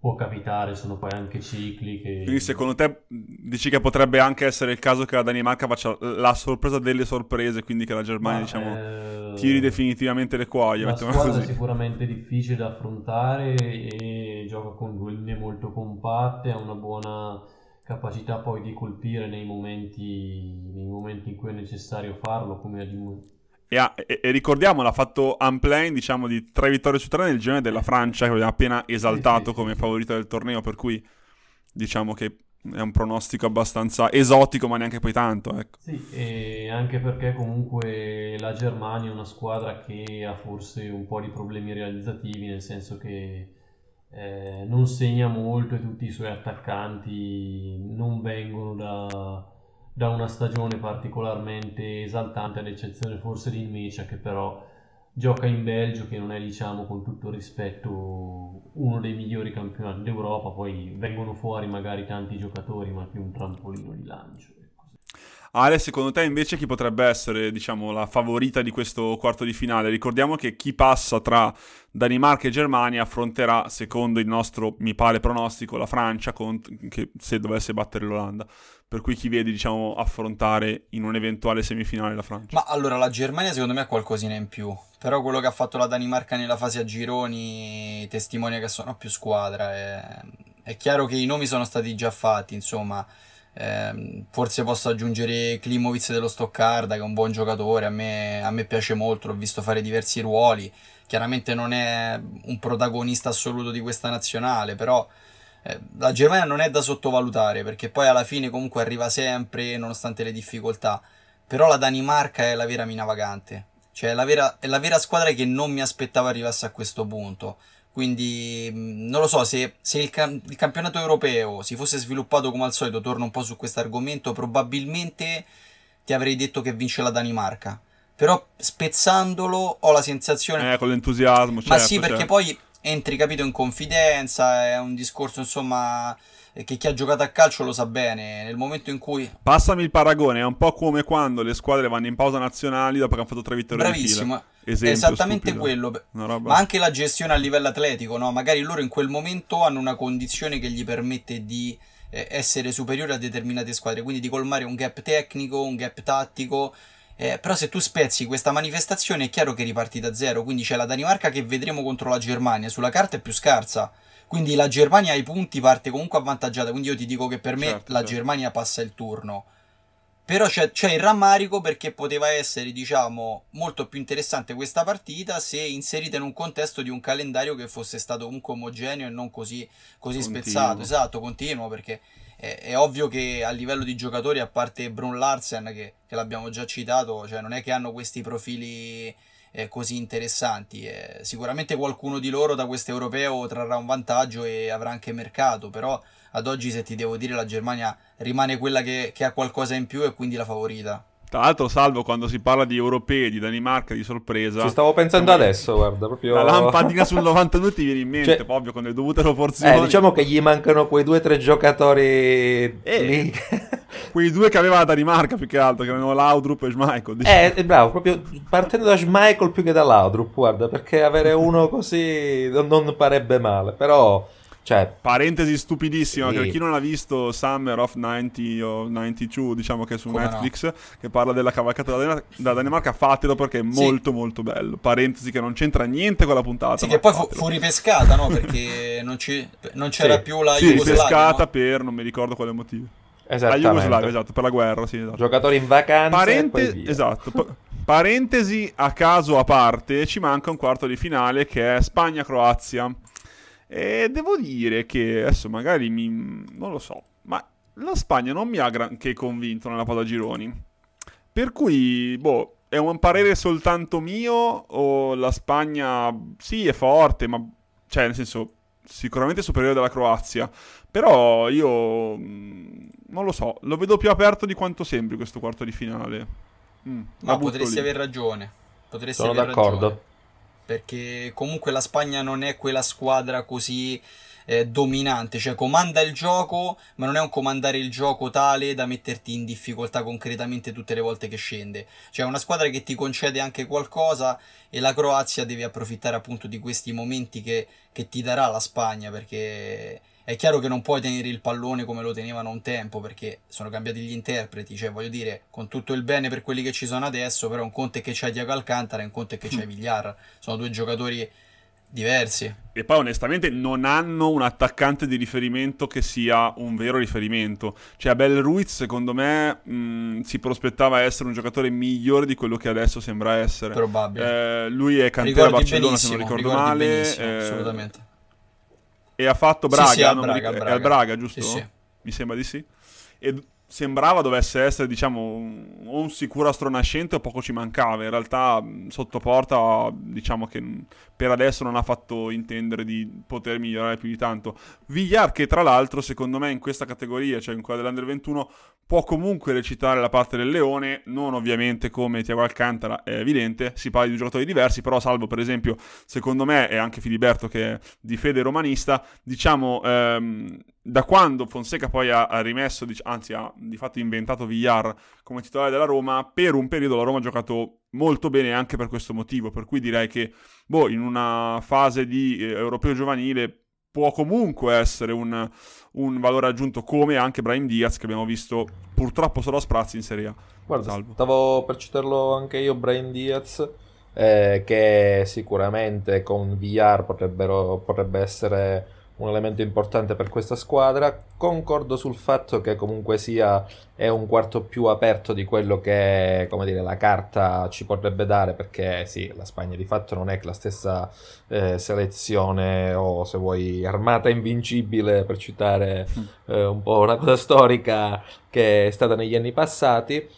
può capitare, sono poi anche cicli che... Quindi secondo te dici che potrebbe anche essere il caso che la Danimarca faccia la sorpresa delle sorprese, quindi che la Germania Ma, diciamo eh... tiri definitivamente le cuoie. La squadra è sicuramente difficile da affrontare e gioca con due linee molto compatte, ha una buona capacità poi di colpire nei momenti, nei momenti in cui è necessario farlo, come ha dimostrato e, ha, e, e ricordiamo, l'ha fatto unplaying, diciamo, di tre vittorie su tre nel girone della Francia, che aveva appena esaltato come favorita del torneo, per cui diciamo che è un pronostico abbastanza esotico, ma neanche poi tanto. Ecco. Sì, e anche perché comunque la Germania è una squadra che ha forse un po' di problemi realizzativi, nel senso che eh, non segna molto e tutti i suoi attaccanti non vengono da da una stagione particolarmente esaltante, ad eccezione forse di Mecia che però gioca in Belgio che non è diciamo con tutto rispetto uno dei migliori campionati d'Europa, poi vengono fuori magari tanti giocatori ma più un trampolino di lancio. Ale, secondo te invece chi potrebbe essere, diciamo, la favorita di questo quarto di finale? Ricordiamo che chi passa tra Danimarca e Germania affronterà, secondo il nostro, mi pare, pronostico, la Francia, con, che, se dovesse battere l'Olanda. Per cui chi vedi, diciamo, affrontare in un'eventuale semifinale la Francia? Ma allora, la Germania secondo me ha qualcosina in più. Però quello che ha fatto la Danimarca nella fase a gironi testimonia che sono più squadra. È, è chiaro che i nomi sono stati già fatti, insomma eh, forse posso aggiungere Klimovic dello Stoccarda, che è un buon giocatore, a me, a me piace molto, l'ho visto fare diversi ruoli. Chiaramente non è un protagonista assoluto di questa nazionale, però eh, la Germania non è da sottovalutare perché poi alla fine comunque arriva sempre, nonostante le difficoltà. Però la Danimarca è la vera mina vagante, cioè è la vera, è la vera squadra che non mi aspettavo arrivasse a questo punto. Quindi non lo so se, se il, cam- il, campionato europeo si fosse sviluppato come al solito, torno un po' su questo argomento, probabilmente ti avrei detto che vince la Danimarca. Però spezzandolo ho la sensazione... Eh, con l'entusiasmo. Ma certo, sì, perché certo. poi entri, capito, in confidenza, è un discorso, insomma, che chi ha giocato a calcio lo sa bene. Nel momento in cui... Passami il paragone, è un po' come quando le squadre vanno in pausa nazionali dopo che hanno fatto tre vittorie di Bravissimo, fila. è Esempio esattamente stupido. quello. Ma anche la gestione a livello atletico, no? Magari loro in quel momento hanno una condizione che gli permette di eh, essere superiore a determinate squadre, quindi di colmare un gap tecnico, un gap tattico. Eh, però se tu spezzi questa manifestazione è chiaro che riparti da zero, quindi c'è la Danimarca che vedremo contro la Germania, sulla carta è più scarsa, quindi la Germania ai punti parte comunque avvantaggiata, quindi io ti dico che per me Certo, la certo. Germania passa il turno. Però c'è, c'è il rammarico perché poteva essere, diciamo, molto più interessante questa partita se inserita in un contesto di un calendario che fosse stato comunque omogeneo e non così, così spezzato. Esatto, continuo, perché è, è ovvio che a livello di giocatori, a parte Brun Larsen, che, che l'abbiamo già citato, cioè non è che hanno questi profili eh, così interessanti. Eh, sicuramente qualcuno di loro da questo europeo trarrà un vantaggio e avrà anche mercato, però ad oggi, se ti devo dire, la Germania rimane quella che, che ha qualcosa in più e quindi la favorita. Tra l'altro, salvo quando si parla di europei, di Danimarca, di sorpresa. Ci stavo pensando adesso, guarda, proprio... La lampadina sul 92 ti viene in mente, Cioè- poi ovvio, con le dovute proporzioni. Eh, diciamo che gli mancano quei due o tre giocatori Eh. Quei due che aveva la Danimarca più che altro, che erano Laudrup e Schmeichel. diciamo. Eh, è bravo, proprio partendo da Schmeichel più che da Laudrup, guarda, perché avere uno così non, non parebbe male, però, cioè, Parentesi stupidissima, Sì. per chi non ha visto Summer of 90 o 92, diciamo che è su Come no. Netflix, che parla della cavalcata della Danimarca, fatelo perché è Sì. molto molto bello. Parentesi che non c'entra niente con la puntata. Sì, che poi fu, fu ripescata, no? Perché non, ci- non c'era Sì. più la Sì, Jugoslavia, ripescata no? per non mi ricordo quale motivo. La. Jugoslavia, esatto, per la guerra, sì, esatto. Giocatori in vacanza Parente- esatto. pa- parentesi a caso a parte, ci manca un quarto di finale che è Spagna-Croazia. E devo dire che adesso magari mi. non lo so, ma la Spagna non mi ha granché convinto nella pausa gironi. Per cui, boh, è un parere soltanto mio o la Spagna sì è forte, ma cioè nel senso sicuramente superiore della Croazia. Però io mh, non lo so, lo vedo più aperto di quanto sembri questo quarto di finale. Mm, Ma potresti lì. aver ragione. Potresti Sono aver d'accordo. ragione. Perché comunque la Spagna non è quella squadra così eh, dominante, cioè comanda il gioco, ma non è un comandare il gioco tale da metterti in difficoltà concretamente tutte le volte che scende. Cioè è una squadra che ti concede anche qualcosa e la Croazia deve approfittare appunto di questi momenti che, che ti darà la Spagna, perché è chiaro che non puoi tenere il pallone come lo tenevano un tempo, perché sono cambiati gli interpreti, cioè voglio dire, con tutto il bene per quelli che ci sono adesso, però un conto è che c'hai Diego Alcantara e un conto è che c'hai Villar, sono due giocatori diversi. E poi onestamente non hanno un attaccante di riferimento che sia un vero riferimento. Cioè Abel Ruiz secondo me mh, si prospettava essere un giocatore migliore di quello che adesso sembra essere. Probabile. Eh, lui è cantera ricordi Barcellona se non ricordo male. eh, assolutamente. E ha fatto Sì, Braga, sì, al non mi Braga, ric- al è al Braga. Braga, giusto? Sì, sì. Mi sembra di sì. E sembrava dovesse essere, diciamo, un, sicuro astronascente o poco ci mancava. In realtà, sotto porta, diciamo che per adesso non ha fatto intendere di poter migliorare più di tanto. Villar, che tra l'altro, secondo me, in questa categoria, cioè in quella dell'Under 21, può comunque recitare la parte del leone, non ovviamente come Tiago Alcantara, è evidente, si parla di giocatori diversi, però salvo per esempio, secondo me, e anche Filiberto che è di fede romanista, diciamo, ehm, da quando Fonseca poi ha, ha rimesso, dic- anzi ha di fatto inventato Villar come titolare della Roma, per un periodo la Roma ha giocato molto bene anche per questo motivo, per cui direi che, boh, in una fase di eh, europeo giovanile può comunque essere un, un valore aggiunto come anche Brahim Diaz che abbiamo visto purtroppo solo a sprazzi in Serie A. Guarda, Salvo. stavo per citarlo anche io, Brian Diaz, eh, che sicuramente con VR potrebbero, potrebbe essere un elemento importante per questa squadra. Concordo sul fatto che comunque sia è un quarto più aperto di quello che come dire, la carta ci potrebbe dare, perché sì, la Spagna di fatto non è la stessa eh, selezione o se vuoi armata invincibile per citare eh, un po' una cosa storica che è stata negli anni passati.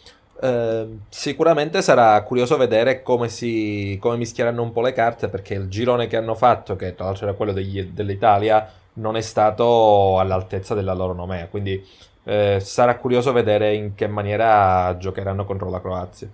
Eh, sicuramente sarà curioso vedere come, si, come mischieranno un po' le carte perché il girone che hanno fatto, che tra l'altro era quello degli- dell'Italia, non è stato all'altezza della loro nomea. Quindi Eh, sarà curioso vedere in che maniera giocheranno contro la Croazia.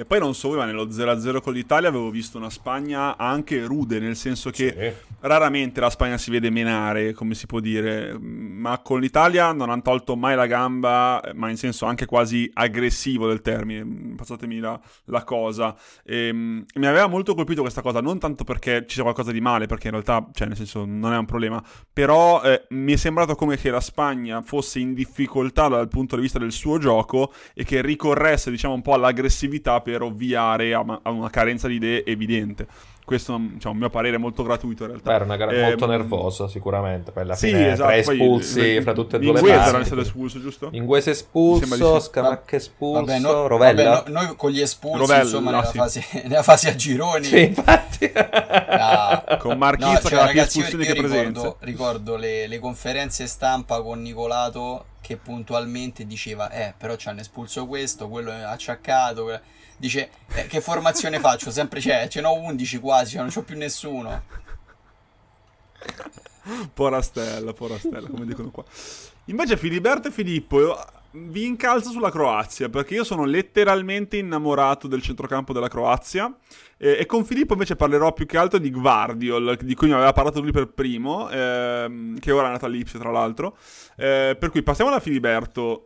E poi non so voi, ma nello 0-0 con l'Italia avevo visto una Spagna anche rude, nel senso che Sì. raramente la Spagna si vede menare, come si può dire, ma con l'Italia non hanno tolto mai la gamba, ma in senso anche quasi aggressivo del termine, passatemi la, la cosa. E, mm, mi aveva molto colpito questa cosa, non tanto perché ci sia qualcosa di male, perché in realtà, cioè nel senso, non è un problema, però eh, mi è sembrato come che la Spagna fosse in difficoltà dal punto di vista del suo gioco e che ricorresse, diciamo, un po' all'aggressività per ovviare a, ma- a una carenza di idee evidente. Questo diciamo, un mio parere molto gratuito in realtà. Beh, era una gara Ehm, molto nervosa sicuramente, poi alla Sì, fine esatto. tre poi- espulsi fra tutte e due le parti. era stato espulso, giusto? Inguese espulso. Scamacca espulso, Vabbè, no- Rovella. vabbè, no- noi con gli espulsi, Rovella, insomma, nella, sì. fase, nella fase a gironi. Sì, infatti. Ah, Con No, Marchizza cioè, che aveva più espulsioni io che presenze. ricordo, ricordo le, le conferenze stampa con Nicolato che puntualmente diceva, eh, però ci hanno espulso questo, quello è acciaccato. Dice, eh, che formazione faccio? Sempre c'è, ce n'ho 11 quasi, cioè non c'ho più nessuno. Porastella, porastella, come dicono qua. Invece Filiberto e Filippo, io vi incalzo sulla Croazia, perché io sono letteralmente innamorato del centrocampo della Croazia. E, e con Filippo invece parlerò più che altro di Gvardiol, di cui mi aveva parlato lui per primo, ehm, che ora è andato all'Ipsia tra l'altro. Eh, per cui passiamo da Filiberto.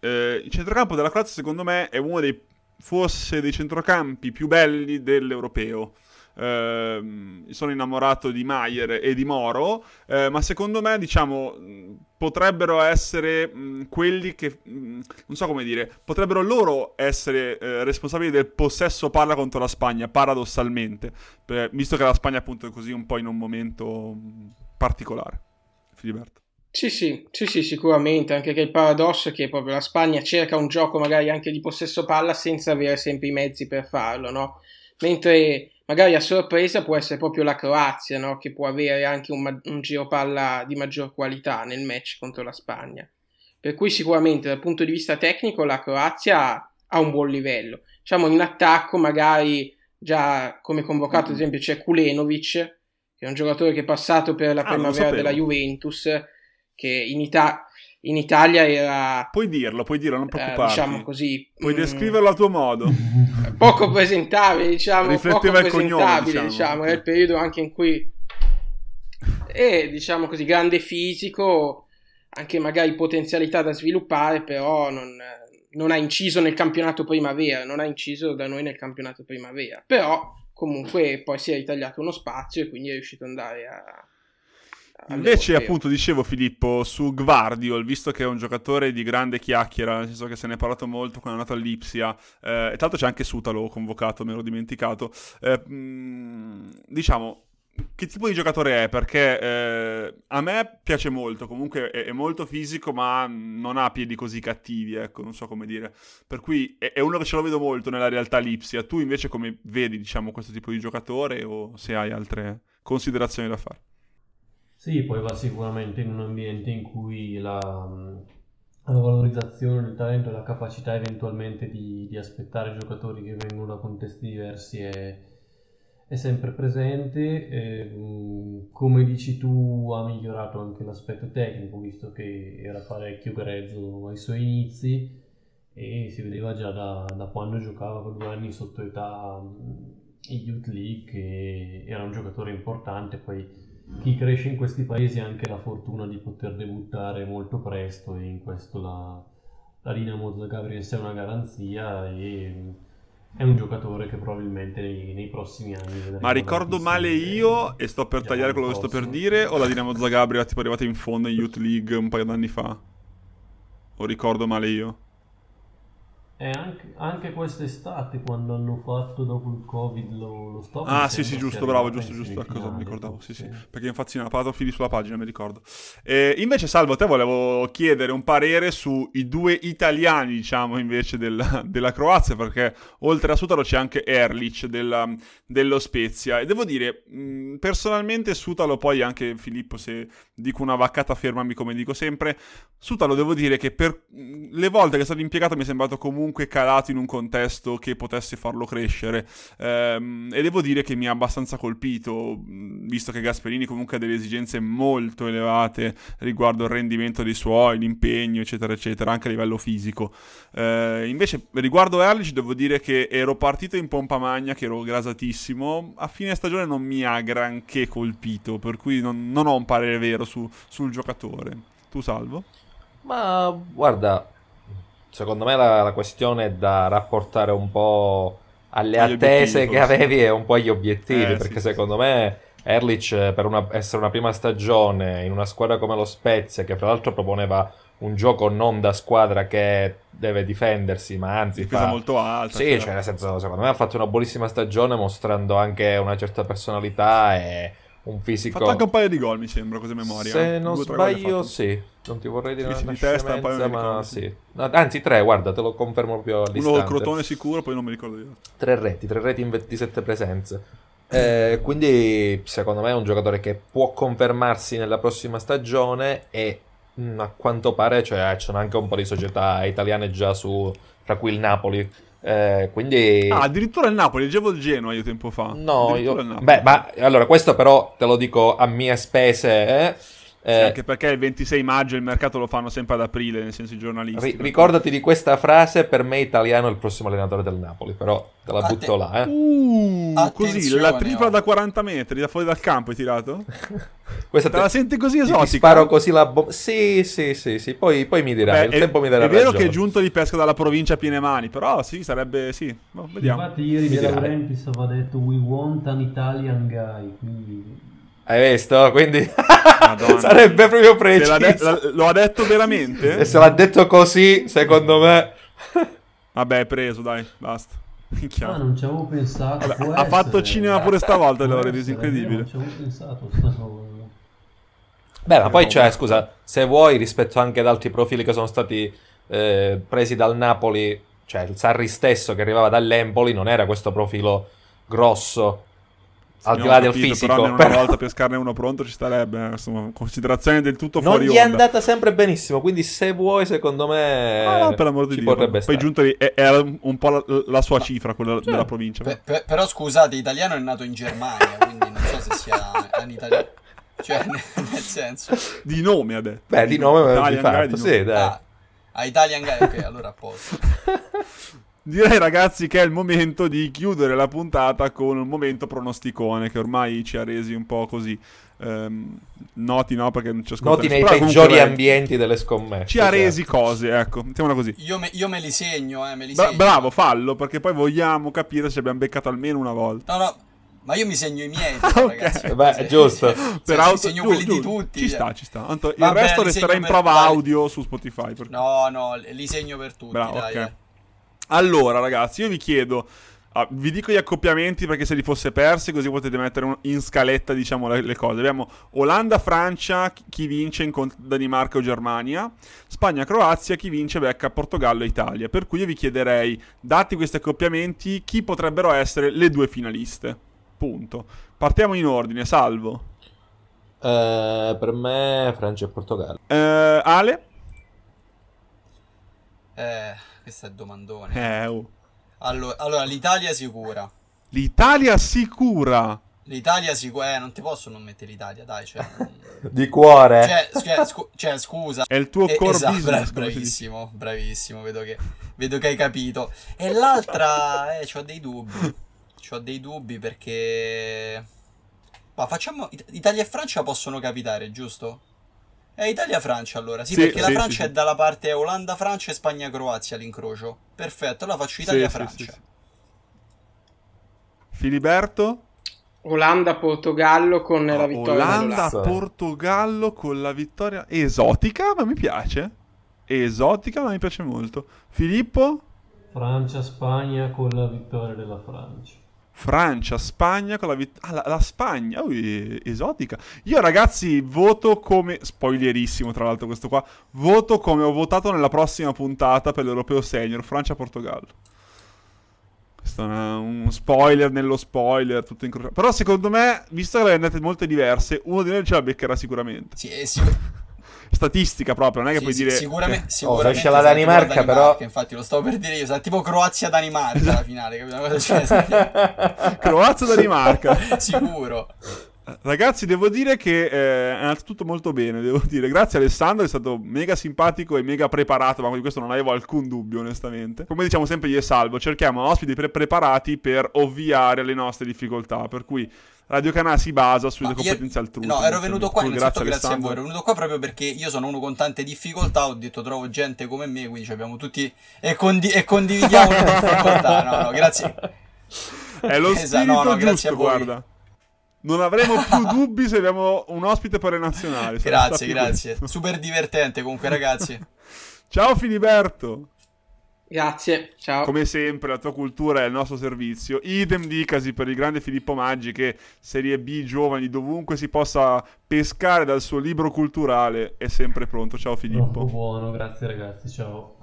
Eh, il centrocampo della Croazia secondo me è uno dei, forse dei centrocampi più belli dell'europeo. Ehm, sono innamorato di Maier e di Moro, eh, ma secondo me, diciamo, potrebbero essere mh, quelli che, mh, non so come dire, potrebbero loro essere eh, responsabili del possesso palla contro la Spagna, paradossalmente, per- visto che la Spagna appunto è così un po' in un momento particolare. Filiberto. Sì, sì, sì, sì, sicuramente, anche che il paradosso è che proprio la Spagna cerca un gioco magari anche di possesso palla senza avere sempre i mezzi per farlo, no? Mentre magari a sorpresa può essere proprio la Croazia, no? Che può avere anche un, ma- un giro palla di maggior qualità nel match contro la Spagna. Per cui sicuramente dal punto di vista tecnico la Croazia ha un buon livello. Diciamo in attacco magari già come convocato ad esempio c'è Kulenovic, che è un giocatore che è passato per la Ah, primavera della Juventus, che in, Ita- in Italia era, Puoi dirlo, puoi dirlo, non eh, preoccuparti. diciamo così, Puoi mm, descriverlo a tuo modo. poco presentabile, diciamo, Rifletteva poco il cognome, presentabile, diciamo. diciamo, era il periodo anche in cui è, diciamo così, grande fisico, anche magari potenzialità da sviluppare, però non, non ha inciso nel campionato primavera, non ha inciso da noi nel campionato primavera, però comunque poi si è ritagliato uno spazio e quindi è riuscito ad andare a... Invece, appunto, dicevo Filippo su Gvardiol, visto che è un giocatore di grande chiacchiera, nel senso che se ne è parlato molto quando è andato all'Ipsia, eh, e tra l'altro c'è anche Sutalo convocato, me l'ho dimenticato. Eh, diciamo, che tipo di giocatore è? Perché eh, a me piace molto, comunque è, è molto fisico, ma non ha piedi così cattivi, ecco, non so come dire. Per cui è, è uno che ce lo vedo molto nella realtà Lipsia. Tu invece come vedi, diciamo, questo tipo di giocatore o se hai altre considerazioni da fare? Sì, poi va sicuramente in un ambiente in cui la, la valorizzazione del talento e la capacità eventualmente di, di aspettare giocatori che vengono da contesti diversi è, è sempre presente. E, mh, come dici tu, ha migliorato anche l'aspetto tecnico, visto che era parecchio grezzo ai suoi inizi e si vedeva già da, da quando giocava per due anni sotto età in Youth League che era un giocatore importante. Poi chi cresce in questi paesi ha anche la fortuna di poter debuttare molto presto e in questo la, la Dinamo Zagabria è una garanzia e è un giocatore che probabilmente nei, nei prossimi anni Ma ricordo male io e sto per tagliare quello che sto per dire o la Dinamo Zagabria tipo arrivata in fondo in Youth League un paio d'anni fa? O ricordo male io? E anche, anche quest'estate quando hanno fatto dopo il covid lo, lo stop Ah sì sì giusto bravo giusto giusto ecco, mi ricordavo sì sì. forse. perché infatti ne ha parlato fili sulla pagina mi ricordo. Eh, invece Salvo te volevo chiedere un parere sui due italiani diciamo invece della, della Croazia perché oltre a Sutalo c'è anche Erlich della- dello Spezia. E devo dire mh, personalmente Sutalo poi anche Filippo se dico una vaccata fermami come dico sempre. Sutalo devo dire che per le volte che è stato impiegato mi è sembrato comunque comunque calato in un contesto che potesse farlo crescere. Ehm, e devo dire che mi ha abbastanza colpito, visto che Gasperini comunque ha delle esigenze molto elevate riguardo il rendimento dei suoi, l'impegno, eccetera, eccetera, anche a livello fisico. Eh, invece, riguardo Erlich, devo dire che ero partito in pompa magna, che ero gasatissimo. A fine stagione non mi ha granché colpito, per cui non, non ho un parere vero su, sul giocatore. Tu, Salvo? Ma guarda, secondo me la, la questione è da rapportare un po' alle Agli attese che avevi e un po' agli obiettivi, Eh, perché sì, secondo me Erlich eh, per una- essere una prima stagione in una squadra come lo Spezia, che fra l'altro proponeva un gioco non da squadra che deve difendersi, ma anzi Difesa fa... molto alta. Sì, cioè- cioè nel senso, secondo me ha fatto una buonissima stagione mostrando anche una certa personalità e un Ha fisico... fatto anche un paio di gol, mi sembra, così a memoria. Se non Due ha sbaglio, sì. Non ti vorrei dire sì, una di testa, me li ma sì. Anzi, tre, guarda, te lo confermo proprio Uno all'istante. col crotone sicuro, poi non mi ricordo di Tre reti, tre reti in 27 presenze. Eh, quindi, secondo me, è un giocatore che può confermarsi nella prossima stagione e mh, a quanto pare cioè, ci sono anche un po' di società italiane già su, tra cui il Napoli. Eh, quindi... Ah, addirittura il Napoli, leggevo il Genoa io tempo fa. No, io... Beh, ma allora, questo però te lo dico a mie spese, eh. Sì, Eh, anche perché il 26 maggio il mercato lo fanno sempre ad aprile, nel senso i giornalisti. ri- ricordati di questa frase, per me italiano è il prossimo allenatore del Napoli, però te la Atte- butto là, eh. Uh, così, la tripla oh. da 40 metri, da fuori dal campo hai tirato? Questa Te la senti così ti- ti esotica? sparo così la bomba. Sì, sì, sì, sì, poi, poi mi dirai, Beh, il tempo mi darà è vero ragione. che è giunto di pesca dalla provincia a piene mani, però sì, sarebbe... sì, boh, vediamo. Infatti ieri Mi De. Laurentiis aveva detto we want an Italian guy, quindi Hai visto? Quindi Madonna. sarebbe proprio preciso. de- la- lo ha detto veramente? E se l'ha detto così, secondo me... Vabbè, è preso, dai, basta. Minchia. ah, non ci avevo pensato. Vabbè, ha fatto cinema pure stavolta, allora, è incredibile. Non ci avevo pensato. Beh, ma poi no, c'è, ma- scusa, se vuoi, rispetto anche ad altri profili che sono stati eh, presi dal Napoli, cioè il Sarri stesso che arrivava dall'Empoli, non era questo profilo grosso, al di là del capito, fisico. Però però- una volta pescarne uno pronto ci starebbe, eh, insomma, considerazione del tutto Non fuori gli è onda. andata sempre benissimo, quindi se vuoi, secondo me, Ah, no, per l'amor di ci Dio. potrebbe Poi stare. giunto lì, è- era un po' la, la sua cifra, quella Cioè, della provincia. Pe- pe- però scusate, italiano è nato in Germania, quindi non so se sia un italiano. Cioè, nel senso... Di nome ha detto. Beh, di nome me Italian di fatto, di sì, dai. Ah, a Italian Guy, ok, allora a posto. Direi ragazzi che è il momento di chiudere la puntata con un momento pronosticone che ormai ci ha resi un po' così. ehm, noti no perché non ci ascolta Noti nei però peggiori comunque, ambienti delle scommesse. Ci ha certo. resi cose, ecco, mettiamola così. Io me, io me li segno, eh, me li Bra- segno. bravo, fallo, perché poi vogliamo capire se abbiamo beccato almeno una volta. No, no, ma io mi segno i miei, Ok. ragazzi. Beh, Se- giusto. se- Per se- auto- segno giù, quelli giù, di tutti. Ci cioè. sta, ci sta. Tanto il Vabbè, resto resterà in per- prova dai. audio su Spotify. per- No, no, li segno per tutti, Bravo, dai. ok. eh. Allora, ragazzi, io vi chiedo. ah, vi dico gli accoppiamenti perché se li fosse persi, così potete mettere in scaletta, diciamo, le, le cose. Abbiamo Olanda-Francia, chi- chi vince incontro Danimarca o Germania. Spagna-Croazia, chi vince becca Portogallo e Italia. Per cui io vi chiederei, dati questi accoppiamenti, chi potrebbero essere le due finaliste. Punto. Partiamo in ordine, salvo. Eh, per me Francia e Portogallo. Eh, Ale? Eh, questo è domandone. Eh, oh. Allora, allora, l'Italia sicura. L'Italia sicura. L'Italia sicura. Eh, non ti posso non mettere l'Italia, dai. Cioè, Di cuore. cioè, cioè, scu- cioè, scusa. È il tuo Eh, core esatto, business. bra- bravissimo, bravissimo. Vedo che, vedo che hai capito. E l'altra, eh, ho dei dubbi. Ho dei dubbi perché. Ma facciamo. It- Italia e Francia possono capitare, giusto? Eh, Italia-Francia allora, sì, Sì, perché la sì, Francia sì, è dalla parte Olanda-Francia e Spagna-Croazia l'incrocio. Perfetto, allora faccio Italia-Francia. sì, sì, sì. Filiberto? Olanda-Portogallo con la vittoria dell'Olanda. Olanda-Portogallo con la vittoria esotica, ma mi piace. Esotica, ma mi piace molto. Filippo? Francia-Spagna con la vittoria della Francia. Francia, Spagna con la vittoria. Ah, la, la Spagna, ui, esotica. Io, ragazzi, voto come. Spoilerissimo, tra l'altro, questo qua. Voto come ho votato nella prossima puntata per l'Europeo Senior, Francia-Portogallo. Questo è un spoiler nello spoiler, tutto incrociato. Però, secondo me, visto che le andate molte diverse, uno di noi ce la beccherà sicuramente. Sì, eh, sì. Statistica proprio, non è che Sì, puoi sì, dire... sicuramente, che- sicuramente esce la sarà tipo Danimarca, però- Infatti, lo stavo per dire io. Sarà tipo Croazia-Danimarca la finale, capito? Una cosa del genere. Croazia-Danimarca. Sicuro. Ragazzi, devo dire che eh, è andato tutto molto bene, devo dire. Grazie Alessandro, è stato mega simpatico e mega preparato, ma di questo non avevo alcun dubbio, onestamente. Come diciamo sempre io e Salvo, cerchiamo ospiti pre- preparati per ovviare alle nostre difficoltà, per cui Radio Canà si basa sulle Ma io- competenze altrui. No, ero venuto qua, innanzitutto grazie a Alessandro. voi, ero venuto qua proprio perché io sono uno con tante difficoltà, ho detto trovo gente come me, quindi abbiamo tutti e, condi- e condividiamo le difficoltà, no, no, grazie. È lo Esatto, spirito no, no, grazie giusto, a voi. guarda. Non avremo più dubbi se abbiamo un ospite per le nazionali. sarà Grazie, grazie. questo. Super divertente comunque ragazzi. Ciao Filiberto. Grazie, ciao. Come sempre, la tua cultura è il nostro servizio. Idem dicasi per il grande Filippo Maggi che Serie B giovani dovunque si possa pescare dal suo libro culturale è sempre pronto. Ciao Troppo Filippo. buono, grazie ragazzi, ciao.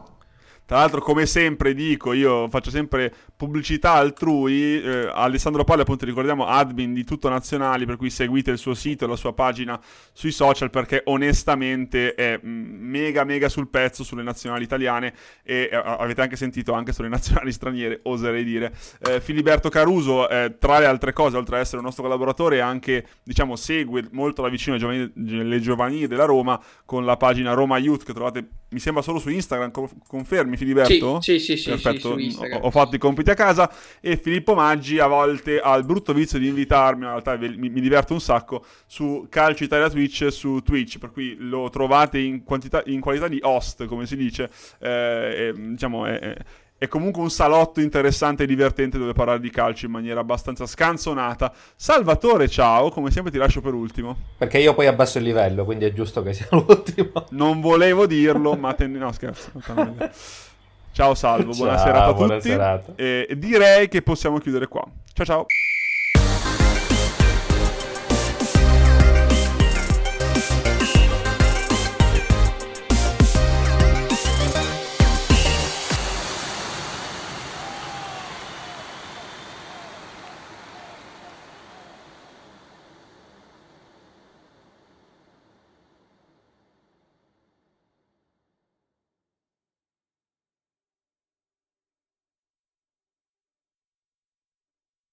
Tra l'altro, come sempre dico, io faccio sempre pubblicità altrui. eh, Alessandro Poli, appunto, ricordiamo, admin di Tutto Nazionali, per cui seguite il suo sito e la sua pagina sui social perché onestamente è mm, mega mega sul pezzo sulle nazionali italiane e eh, avete anche sentito anche sulle nazionali straniere, oserei dire. Eh, Filiberto Caruso, eh, tra le altre cose, oltre ad essere un nostro collaboratore, anche, diciamo, segue molto da vicino le giovanili, della Roma con la pagina Roma Youth che trovate, mi sembra, solo su Instagram, co- confermi Filiberto? Sì, sì, sì, sì, Perfetto, sì, su ho, ho fatto i compiti a casa e Filippo Maggi a volte ha il brutto vizio di invitarmi, in realtà mi, mi diverto un sacco, su Calcio Italia Twitch su Twitch, per cui lo trovate in, quantità, in qualità di host, come si dice, eh, e, diciamo è, è- è comunque un salotto interessante e divertente dove parlare di calcio in maniera abbastanza scanzonata. Salvatore, ciao, come sempre ti lascio per ultimo. Perché io poi abbasso il livello, quindi è giusto che sia l'ultimo. Non volevo dirlo, ma ten- no scherzo. Ciao Salvo, buona Ciao, serata a buona tutti. serata. E direi che possiamo chiudere qua. Ciao ciao.